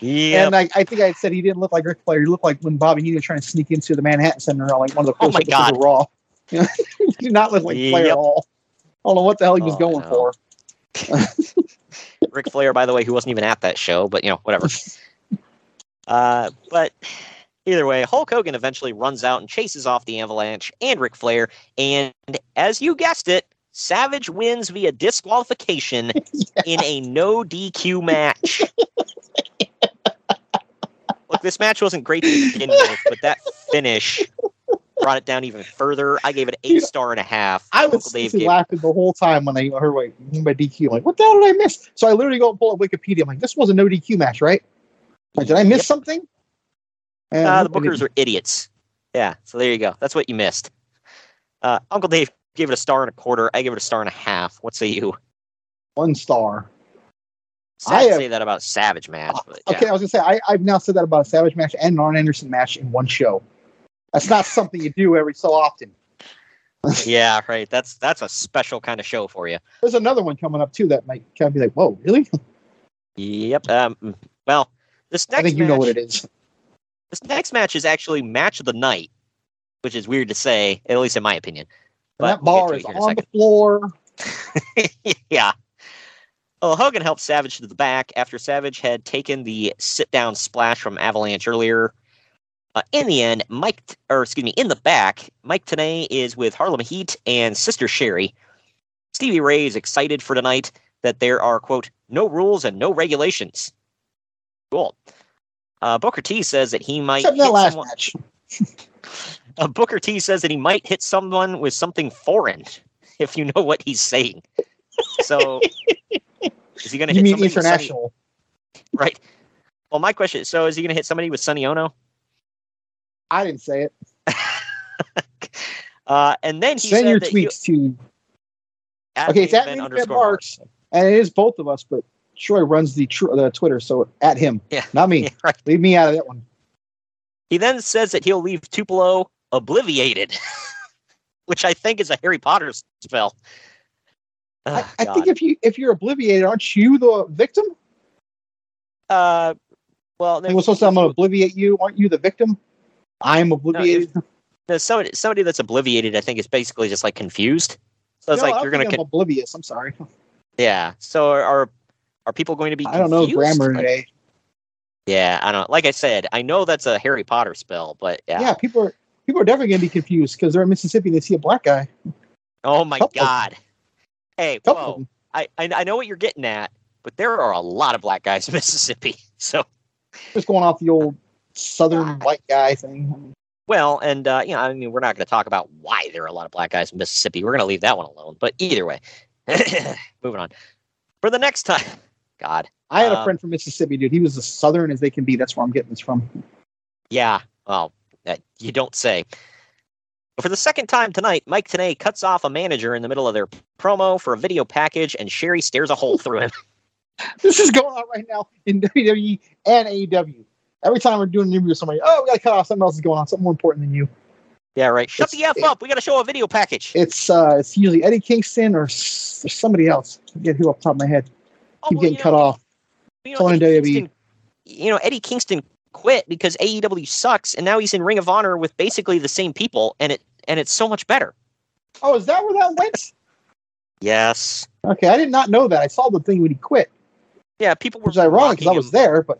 Yeah. And I, I think I said he didn't look like Ric Flair. He looked like when Bobby Heenan was trying to sneak into the Manhattan Center on like one of the Oh first my episodes of God. Raw. You know, he did not look like Flair at all. I don't know what the hell he was Oh, going for. Ric Flair, by the way, who wasn't even at that show, but you know, whatever. uh, but either way, Hulk Hogan eventually runs out and chases off the Avalanche and Ric Flair, and as you guessed it, Savage wins via disqualification in a no DQ match. Look, this match wasn't great to begin with, but that finish brought it down even further. I gave it eight star and a half. I was Uncle Dave seriously gave laughing the whole time when I heard like by DQ. I'm like, what the hell did I miss? So I literally go and pull up Wikipedia. I'm like, this was a no DQ match, right? Like, did I miss Yep. something? And Uh, the Bookers are idiots. Yeah, so there you go. That's what you missed. Uh, Uncle Dave gave it a star and a quarter. I give it a star and a half. What say you? one star. Sad I have- say that about Savage match, but yeah. Okay, I was gonna say I, I've now said that about a Savage match and an Arn Anderson match in one show. That's not something you do every so often. yeah, right. That's that's a special kind of show for you. There's another one coming up too that might kind of be like, whoa, really? Yep. Um. Well, this next I think you know what it is. This next match is actually match of the night, which is weird to say, at least in my opinion. And that we'll bar is to it here in a on the floor. yeah. Well, Hogan helped Savage to the back after Savage had taken the sit down splash from Avalanche earlier. Uh, in the end, Mike, or excuse me, in the back, Mike Tenay is with Harlem Heat and Sister Sherry. Stevie Ray is excited for tonight that there are, quote, no rules and no regulations. Cool. Uh, Booker T says that he might Except that last someone- match. uh, Booker T says that he might hit someone with something foreign, if you know what he's saying. So, is he going to hit mean somebody with Sonny- international? right? Well, my question is: so is he going to hit somebody with Sonny Onoo? I didn't say it. Uh, and then he Send said your tweets to at okay, it's at Main Event Marks, and it is both of us, but Troy runs the tr- the Twitter, so at him, Yeah. not me. Yeah, right. Leave me out of that one. He then says that he'll leave Tupelo obliviated, which I think is a Harry Potter spell. I, Ah, I think if you if you're obliviated, aren't you the victim? uh, well, was supposed to I'm gonna obliviate you. Aren't you the victim? I'm obliviated. no, somebody, somebody that's obliviated, I think, is basically just like confused. So it's No, like I you're gonna, I'm con- oblivious. I'm sorry. yeah. So are- are are people going to be? I don't know grammar Like- today. Yeah, I don't. Like I said, I know that's a Harry Potter spell, but yeah. Yeah. people are people are definitely gonna be confused because they're in Mississippi and they see a black guy. Oh my Couple. God. Hey, Couple whoa. I, I I know what you're getting at, but there are a lot of black guys in Mississippi. So Just going off the old southern white guy thing. well, and uh, you know, I mean, we're not going to talk about why there are a lot of black guys in Mississippi. We're going to leave that one alone. But either way, moving on. For the next time, God, I had a Um, friend from Mississippi, dude. He was as southern as they can be. That's where I'm getting this from. Yeah, well, uh, you don't say. For the second time tonight, Mike Tenay cuts off a manager in the middle of their promo for a video package, and Sherry stares a hole through him. This is going on right now in WWE and AEW. Every time we're doing an interview with somebody, oh, we gotta cut off. Something else is going on. Something more important than you. Yeah, right. Shut It's- the f up. We got to show a video package. It's uh, it's usually Eddie Kingston or, s- or somebody else. I forget who off the top of my head. Oh, Keep well, getting cut know, off. You know, Eddie. Kingston, you know, Eddie Kingston quit because AEW sucks, and now he's in Ring of Honor with basically the same people, and it and it's so much better. Oh, is that where that went? Yes. okay, I did not know that. I saw the thing when he quit, Yeah, people were which ironic because I was there. But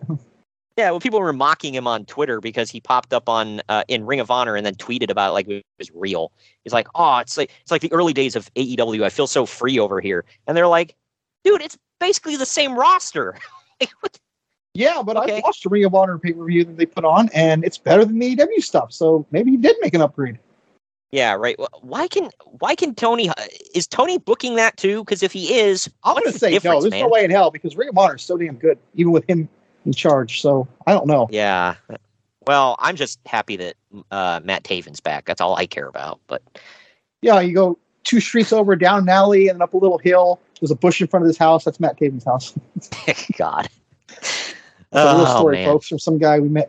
Yeah, well, people were mocking him on Twitter because he popped up on uh, in Ring of Honor and then tweeted about it like it was real. He's like, "Oh, it's like it's like the early days of AEW. I feel so free over here." And they're like, "Dude, it's basically the same roster." Like, what- Yeah, but Okay. I watched the Ring of Honor pay per view that they put on, and it's better than the AEW stuff. So maybe he did make an upgrade. yeah, right. Wh- Why can why can Tony is Tony booking that too? Because if he is, I'm going to the say no. There's man? no way in hell because Ring of Honor is so damn good, even with him in charge. So I don't know. Yeah. Well, I'm just happy that uh, Matt Taven's back. That's all I care about. But Yeah, you go two streets over, down an alley, and up a little hill. There's a bush in front of this house. That's Matt Taven's house. God. It's a real Oh, story, man. folks, from some guy we met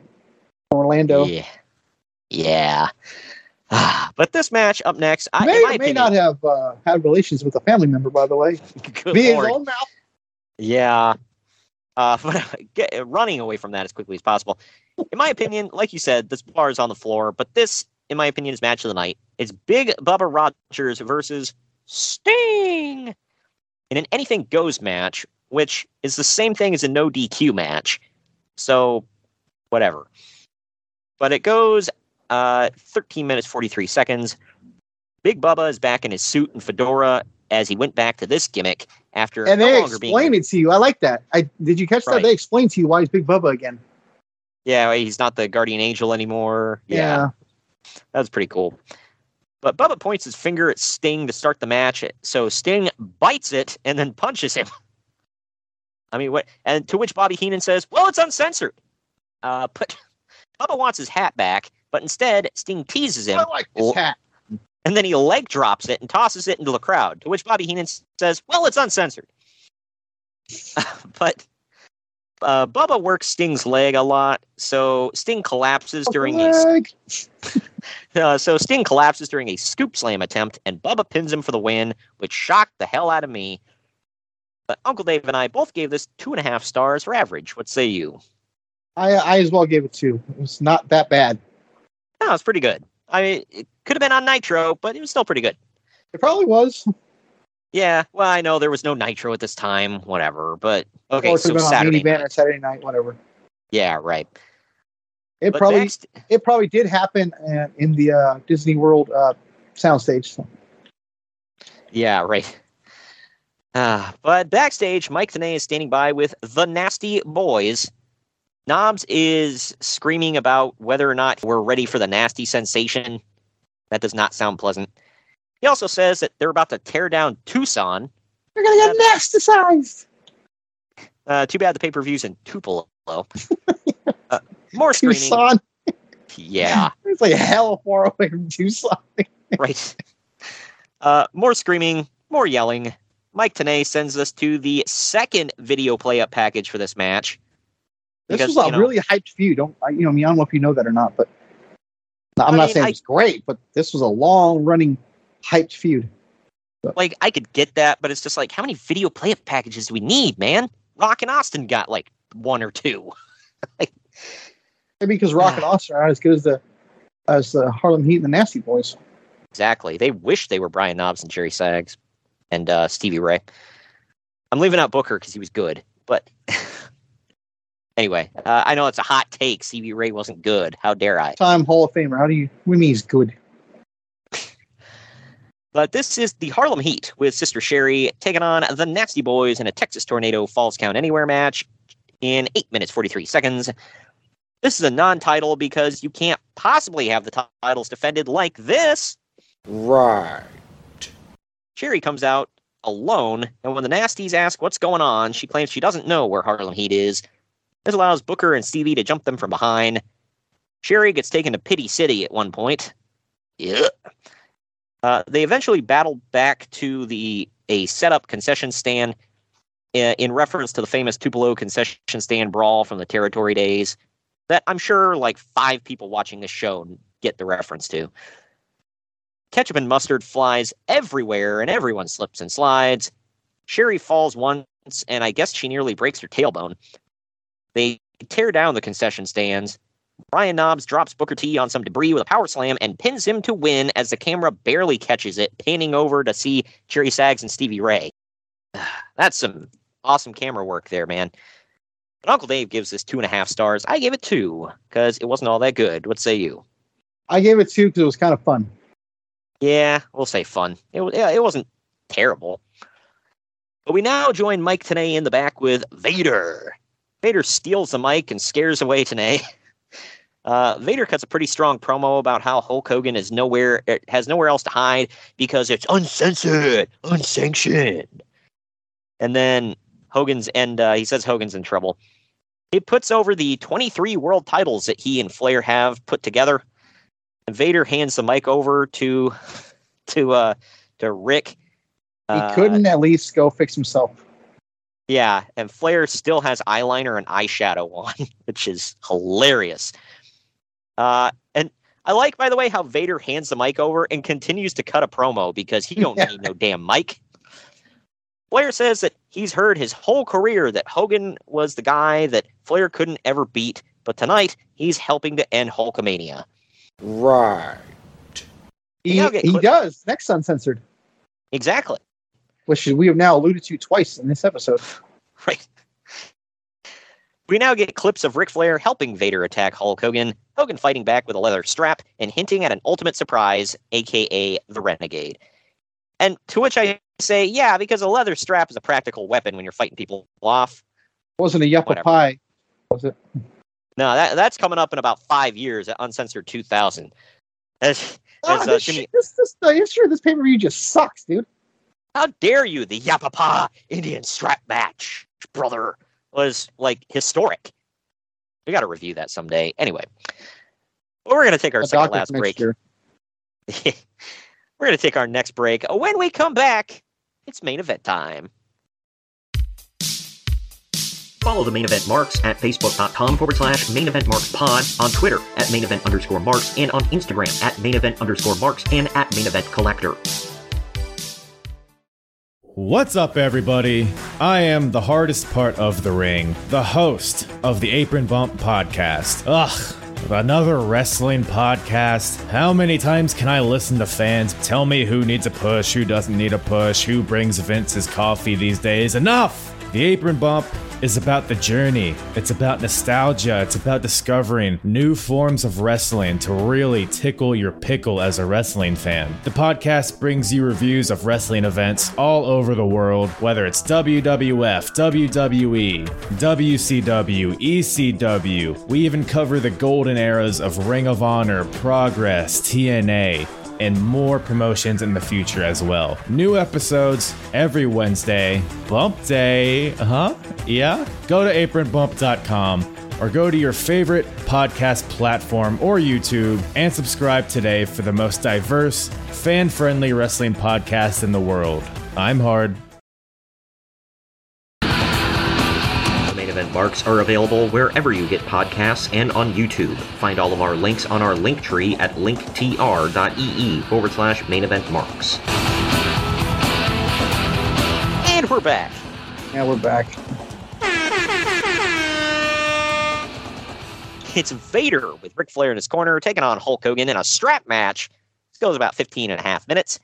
in Orlando. Yeah. Yeah. Ah, but this match up next, I, may may opinion, not have uh, had relations with a family member, by the way. Be his lord. own mouth. Yeah. Uh, but get, running away from that as quickly as possible. In my opinion, like you said, this bar is on the floor, but this, in my opinion, is match of the night. It's Big Bubba Rogers versus Sting in an anything goes match, which is the same thing as a no DQ match. So, whatever. But it goes uh, 13 minutes 43 seconds. Big Bubba is back in his suit and fedora as he went back to this gimmick after And no they longer being explain it to you. I like that. I did you catch Right. that? They explain to you why he's Big Bubba again. Yeah, he's not the guardian angel anymore. Yeah, Yeah. that's pretty cool. But Bubba points his finger at Sting to start the match, so Sting bites it and then punches him. I mean, what? And to which Bobby Heenan says, "Well, it's uncensored." Uh, but Bubba wants his hat back, but instead Sting teases him, I like Well- hat. and then he leg drops it and tosses it into the crowd. To which Bobby Heenan says, "Well, it's uncensored." but uh, Bubba works Sting's leg a lot, so Sting collapses during a uh, so Sting collapses during a scoop slam attempt, and Bubba pins him for the win, which shocked the hell out of me. But Uncle Dave and I both gave this two and a half stars for average. What say you? I I as well gave it two. It's not that bad. No, it's pretty good. I mean, it could have been on Nitro, but it was still pretty good. It probably was. Yeah, well, I know there was no Nitro at this time, whatever. But okay, or so Saturday. night. Saturday night, whatever. Yeah, right. It But probably next- it probably did happen uh, in the uh, Disney World uh, soundstage. So. Yeah, right. Uh, but backstage, Mike Tenay is standing by with the Nasty Boys. Knobs is screaming about whether or not we're ready for the nasty sensation. That does not sound pleasant. He also says that they're about to tear down Tucson. They're gonna get nasticized. Uh, too bad the pay per view's in Tupelo. uh, more screaming. Tucson. Yeah. It's like hell far away from Tucson. right. Uh, more screaming, more yelling. Mike Tenay sends us to the second video play up package for this match. This Because, was a you know- really hyped feud. Don't I, you know? I mean, I don't know if you know that or not, but I'm I not mean, saying I- it's great, but this was a long running hyped feud. Like, I could get that, but it's just like, how many video play up packages do we need, man? Rock and Austin got like one or two. Maybe because Rock and ah. Austin are not as good as the as the Harlem Heat and the Nasty Boys. Exactly. They wish they were Brian Knobs and Jerry Sags and uh, Stevie Ray. I'm leaving out Booker because he was good, but anyway, uh, I know it's a hot take. Stevie Ray wasn't good. How dare I? Time Hall of Famer. How do you? What do you mean he's good? But this is the Harlem Heat with Sister Sherry taking on the Nasty Boys in a Texas Tornado Falls Count Anywhere match in 8 minutes 43 seconds. This is a non title because you can't possibly have the titles defended like this. Right. Sherry comes out alone, and when the Nasties ask what's going on, she claims she doesn't know where Harlem Heat is. This allows Booker and Stevie to jump them from behind. Sherry gets taken to Pity City at one point. Yeah. Uh, they eventually battle back to the a setup concession stand uh, in reference to the famous Tupelo concession stand brawl from the territory days that I'm sure like five people watching this show get the reference to. Ketchup and mustard flies everywhere and everyone slips and slides. Sherry falls once and I guess she nearly breaks her tailbone. They tear down the concession stands. Brian Knobs drops Booker T on some debris with a power slam and pins him to win as the camera barely catches it, panning over to see Jerry Sags and Stevie Ray. That's some awesome camera work there, man. But Uncle Dave gives this two and a half stars. I gave it two because it wasn't all that good. What say you? I gave it two because it was kind of fun. Yeah, we'll say fun. It, yeah, it wasn't terrible. But we now join Mike Tenay in the back with Vader. Vader steals the mic and scares away Tenay. Uh, Vader cuts a pretty strong promo about how Hulk Hogan is nowhere it has nowhere else to hide because it's uncensored, unsanctioned. And then Hogan's and uh, he says Hogan's in trouble. He puts over the 23 world titles that he and Flair have put together. Vader hands the mic over to to uh to Ric. He Uh, couldn't at least go fix himself. yeah, and Flair still has eyeliner and eyeshadow on, which is hilarious. Uh, and I like, by the way, how Vader hands the mic over and continues to cut a promo because he don't need no damn mic. Flair says that he's heard his whole career that Hogan was the guy that Flair couldn't ever beat, but tonight he's helping to end Hulkamania. Right. He, he does. Next uncensored, Exactly. which we have now alluded to twice in this episode. Right. We now get clips of Ric Flair helping Vader attack Hulk Hogan, Hogan fighting back with a leather strap, and hinting at an ultimate surprise, aka the Renegade. And to which I say, yeah, because a leather strap is a practical weapon when you're fighting people off. It wasn't a yucca pie, was it? No, that that's coming up in about five years at Uncensored 2000. As, Ah, as, uh, this, Jimmy, this, this, the history of this pay per view just sucks, dude. how dare you? The Yappapi Indian strap match, brother, was like historic. We got to review that someday. Anyway, well, we're going to take our A second last break. we're going to take our next break. When we come back, it's main event time. Follow the main event marks at facebook.com forward slash main event marks pod, on Twitter at main event underscore marks, and on Instagram at main event underscore marks and at main event collector. What's up, everybody? I am the hardest part of the ring, the host of the Apron Bump podcast. Ugh, another wrestling podcast. How many times can I listen to fans tell me who needs a push, who doesn't need a push, who brings Vince's coffee these days? Enough! The Apron Bump is about the journey. It's about nostalgia. It's about discovering new forms of wrestling to really tickle your pickle as a wrestling fan. The podcast brings you reviews of wrestling events all over the world, whether it's WWF, WWE, WCW, ECW. We even cover the golden eras of Ring of Honor, Progress, TNA and more promotions in the future as well. New episodes every Wednesday. Bump Day, uh huh, yeah. Go to apronbump.com or go to your favorite podcast platform or YouTube and subscribe today for the most diverse, fan friendly wrestling podcast in the world. I'm Hard. The main event marks are available wherever you get podcasts and on YouTube. Find all of our links on our link tree at linktr.ee forward slash main event marks. And we're back. Yeah, we're back. It's Vader with Ric Flair in his corner, taking on Hulk Hogan in a strap match. This goes about 15 and a half minutes.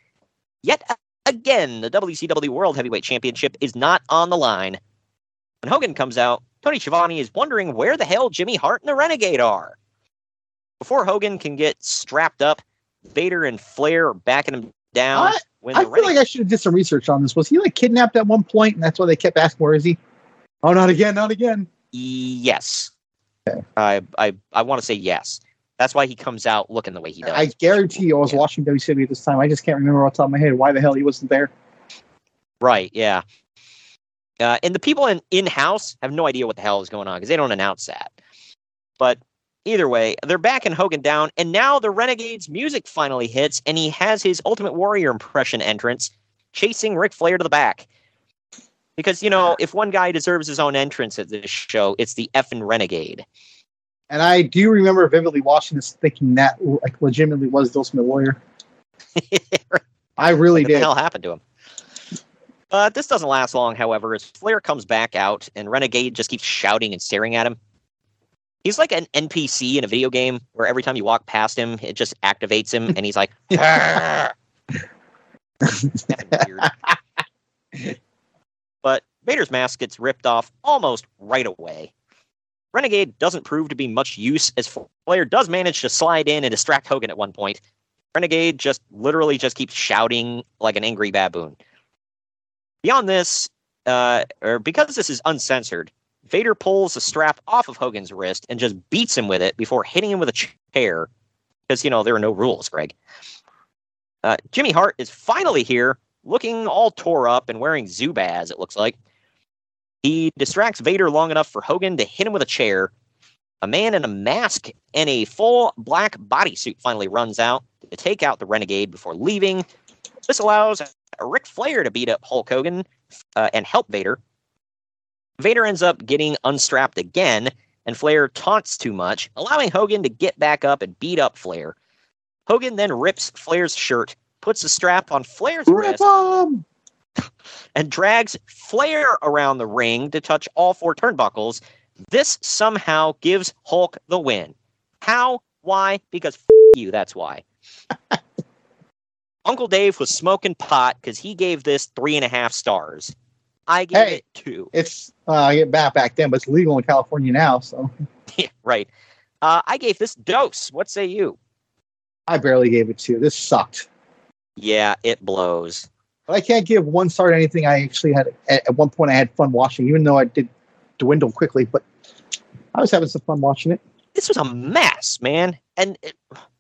Yet again, the WCW World Heavyweight Championship is not on the line. When Hogan comes out, Tony Schiavone is wondering where the hell Jimmy Hart and the Renegade are. Before Hogan can get strapped up, Vader and Flair are backing him down. I, when I the feel like I should have did some research on this. Was he like kidnapped at one point, and that's why they kept asking, "Where is he?" Oh, not again, not again. Yes. I I I want to say yes. That's why he comes out looking the way he does. I guarantee you, I was watching WCW at this time. I just can't remember off the top of my head why the hell he wasn't there. Right, yeah. Uh, and the people in in house have no idea what the hell is going on because they don't announce that. But either way, they're backing Hogan down, and now the Renegades music finally hits, and he has his Ultimate Warrior impression entrance, chasing Ric Flair to the back. Because you know, if one guy deserves his own entrance at this show, it's the effing Renegade. And I do remember vividly watching this, thinking that like legitimately was the Ultimate Warrior. I really what the did. hell happened to him? Uh, this doesn't last long, however, as Flair comes back out and Renegade just keeps shouting and staring at him. He's like an NPC in a video game where every time you walk past him, it just activates him and he's like, "Arr!" Effing weird. but Vader's mask gets ripped off almost right away. Renegade doesn't prove to be much use as Flair does manage to slide in and distract Hogan at one point. Renegade just literally just keeps shouting like an angry baboon. Beyond this, uh, or because this is uncensored, Vader pulls the strap off of Hogan's wrist and just beats him with it before hitting him with a chair. Because, you know, there are no rules, Greg. Uh, Jimmy Hart is finally here, looking all tore up and wearing Zubaz, it looks like. He distracts Vader long enough for Hogan to hit him with a chair. A man in a mask and a full black bodysuit finally runs out to take out the Renegade before leaving. This allows Ric Flair to beat up Hulk Hogan uh, and help Vader. Vader ends up getting unstrapped again, and Flair taunts too much, allowing Hogan to get back up and beat up Flair. Hogan then rips Flair's shirt, puts the strap on Flair's Rip wrist, 'em! and drags Flair around the ring to touch all four turnbuckles. This somehow gives Hulk the win. How? Why? Because f- you, that's why. Uncle Dave was smoking pot because he gave this three and a half stars. I gave Hey. it two. It's uh, I get back back then, but it's legal in California now, so Yeah, right. Uh, I gave this dose. What say you? I barely gave it two. This sucked. Yeah, it blows. But I can't give one star to anything. I actually had at, at one point I had fun watching, even though I did dwindle quickly. But I was having some fun watching it. This was a mess, man. And it,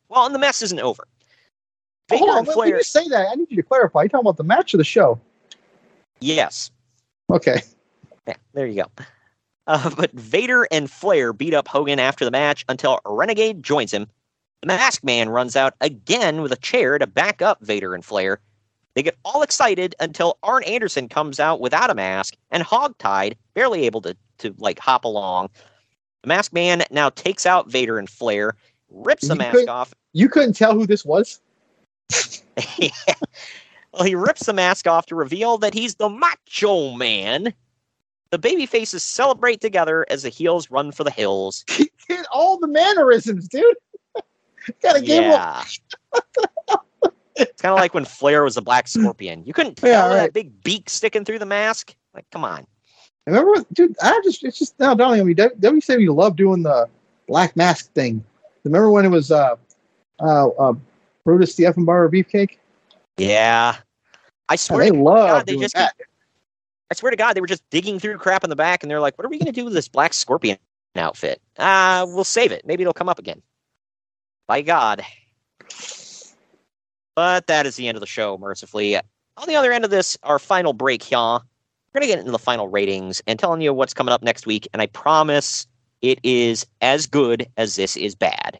well, and the mess isn't over. Vader hold on, and when- Flair. you say that, I need you to clarify. You talking about the match or the show? Yes. Okay. Yeah, there you go. Uh, but Vader and Flair beat up Hogan after the match until Renegade joins him. The Masked Man runs out again with a chair to back up Vader and Flair. They get all excited until Arn Anderson comes out without a mask and hogtied, barely able to, to like hop along. The Masked Man now takes out Vader and Flair, rips the You mask off. You couldn't tell who this was. well, he rips the mask off to reveal that he's the Macho Man. The baby faces celebrate together as the heels run for the hills. All the mannerisms, dude. Got a game. Yeah. it's kind of like when Flair was the Black Scorpion. You couldn't tell Yeah, that big beak sticking through the mask. Like, come on. Remember, what- dude? I just it's just now dawning on me. W- WCW loved doing the black mask thing. Remember when it was uh uh, uh Brutus the Effenbauer Beefcake? Yeah. I Yeah, swear they to love God, they just that. I swear to God, they were just digging through crap in the back, and they're like, "What are we going to do with this Black Scorpion outfit? Ah, we'll save it. Maybe it'll come up again." By God. But that is the end of the show. Mercifully, on the other end of this, our final break here. We're going to get into the final ratings and telling you what's coming up next week, and I promise it is as good as this is bad.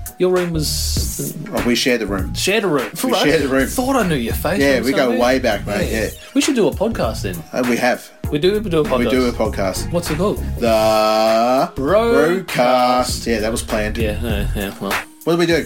Your room was Oh, we shared the room. shared a room. We share the room. Thought I knew your face. Yeah, we go way back, mate. Yeah. We should do a podcast then. Uh, we have. We do. We do a podcast. We do a podcast. What's it called? The Bro. Broadcast. Yeah, that was planned. Yeah. Yeah. yeah well. What do we do?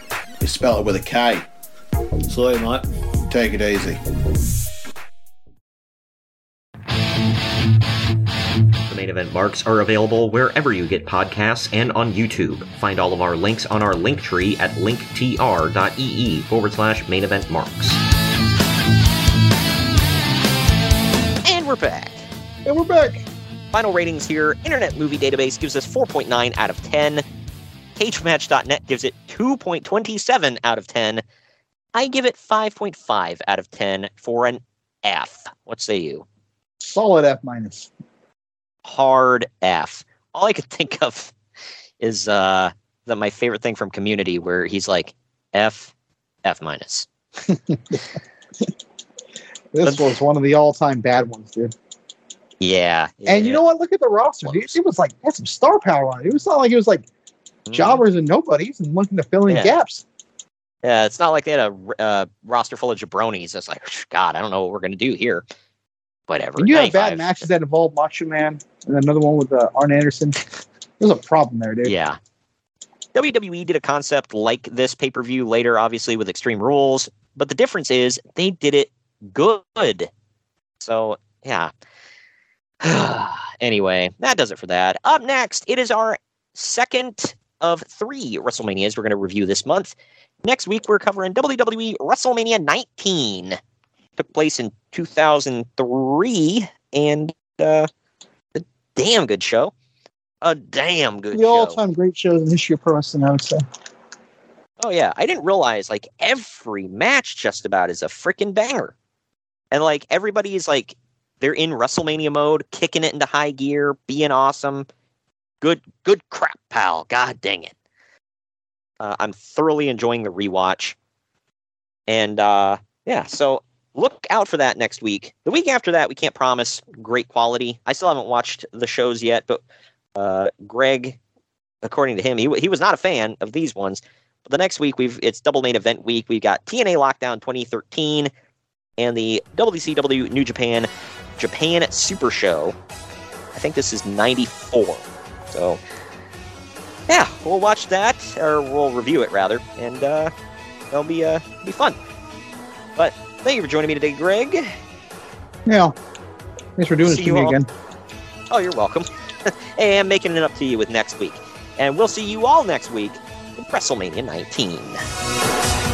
We spell it with a K. Sorry, mate. Take it easy. The main event marks are available wherever you get podcasts and on YouTube. Find all of our links on our link tree at linktr.ee forward slash main event marks. And we're back. And we're back. Final ratings here Internet Movie Database gives us 4.9 out of 10. CageMatch.net gives it 2.27 out of 10. I give it 5.5 out of 10 for an F. What say you? Solid F minus. hard F. All I could think of is uh that my favorite thing from Community, where he's like F, F minus. This was one of the all-time bad ones, dude. Yeah. And you know what? Look at the roster, dude. It was like had some star power on it. It was not like it was like jobbers and nobodies and looking to fill in Mm-hmm. Yeah. gaps. Yeah, it's not like they had a uh, roster full of jabronis. It's like, God, I don't know what we're gonna do here. Whatever. You have bad matches that involve Macho Man and another one with uh, Arn Anderson. There's a problem there, dude. Yeah. WWE did a concept like this pay per view later, obviously with Extreme Rules, but the difference is they did it good. So, yeah. anyway, that does it for that. Up next, it is our second of three WrestleManias we're going to review this month. Next week, we're covering WWE WrestleMania 19. Took place in 2003, and uh, a damn good show. A damn good The show. all-time great show history of pro wrestling, I would say. Oh yeah, I didn't realize like every match just about is a freaking banger, and like everybody is like they're in WrestleMania mode, kicking it into high gear, being awesome. Good, good crap, pal. God dang it. Uh, I'm thoroughly enjoying the rewatch, and uh, yeah, so look out for that next week. The week after that, we can't promise great quality. I still haven't watched the shows yet, but uh, Greg, according to him, he he was not a fan of these ones. But the next week we've it's double main event week. We've got TNA Lockdown 2013 and the WCW New Japan Japan Super Show. I think this is 94. So yeah, we'll watch that or we'll review it rather, and uh, it'll be uh be fun. But thank you for joining me today, Greg. Yeah. Thanks for doing this See to me all- again. Oh, you're welcome. and making it up to you with next week. And we'll see you all next week in WrestleMania 19.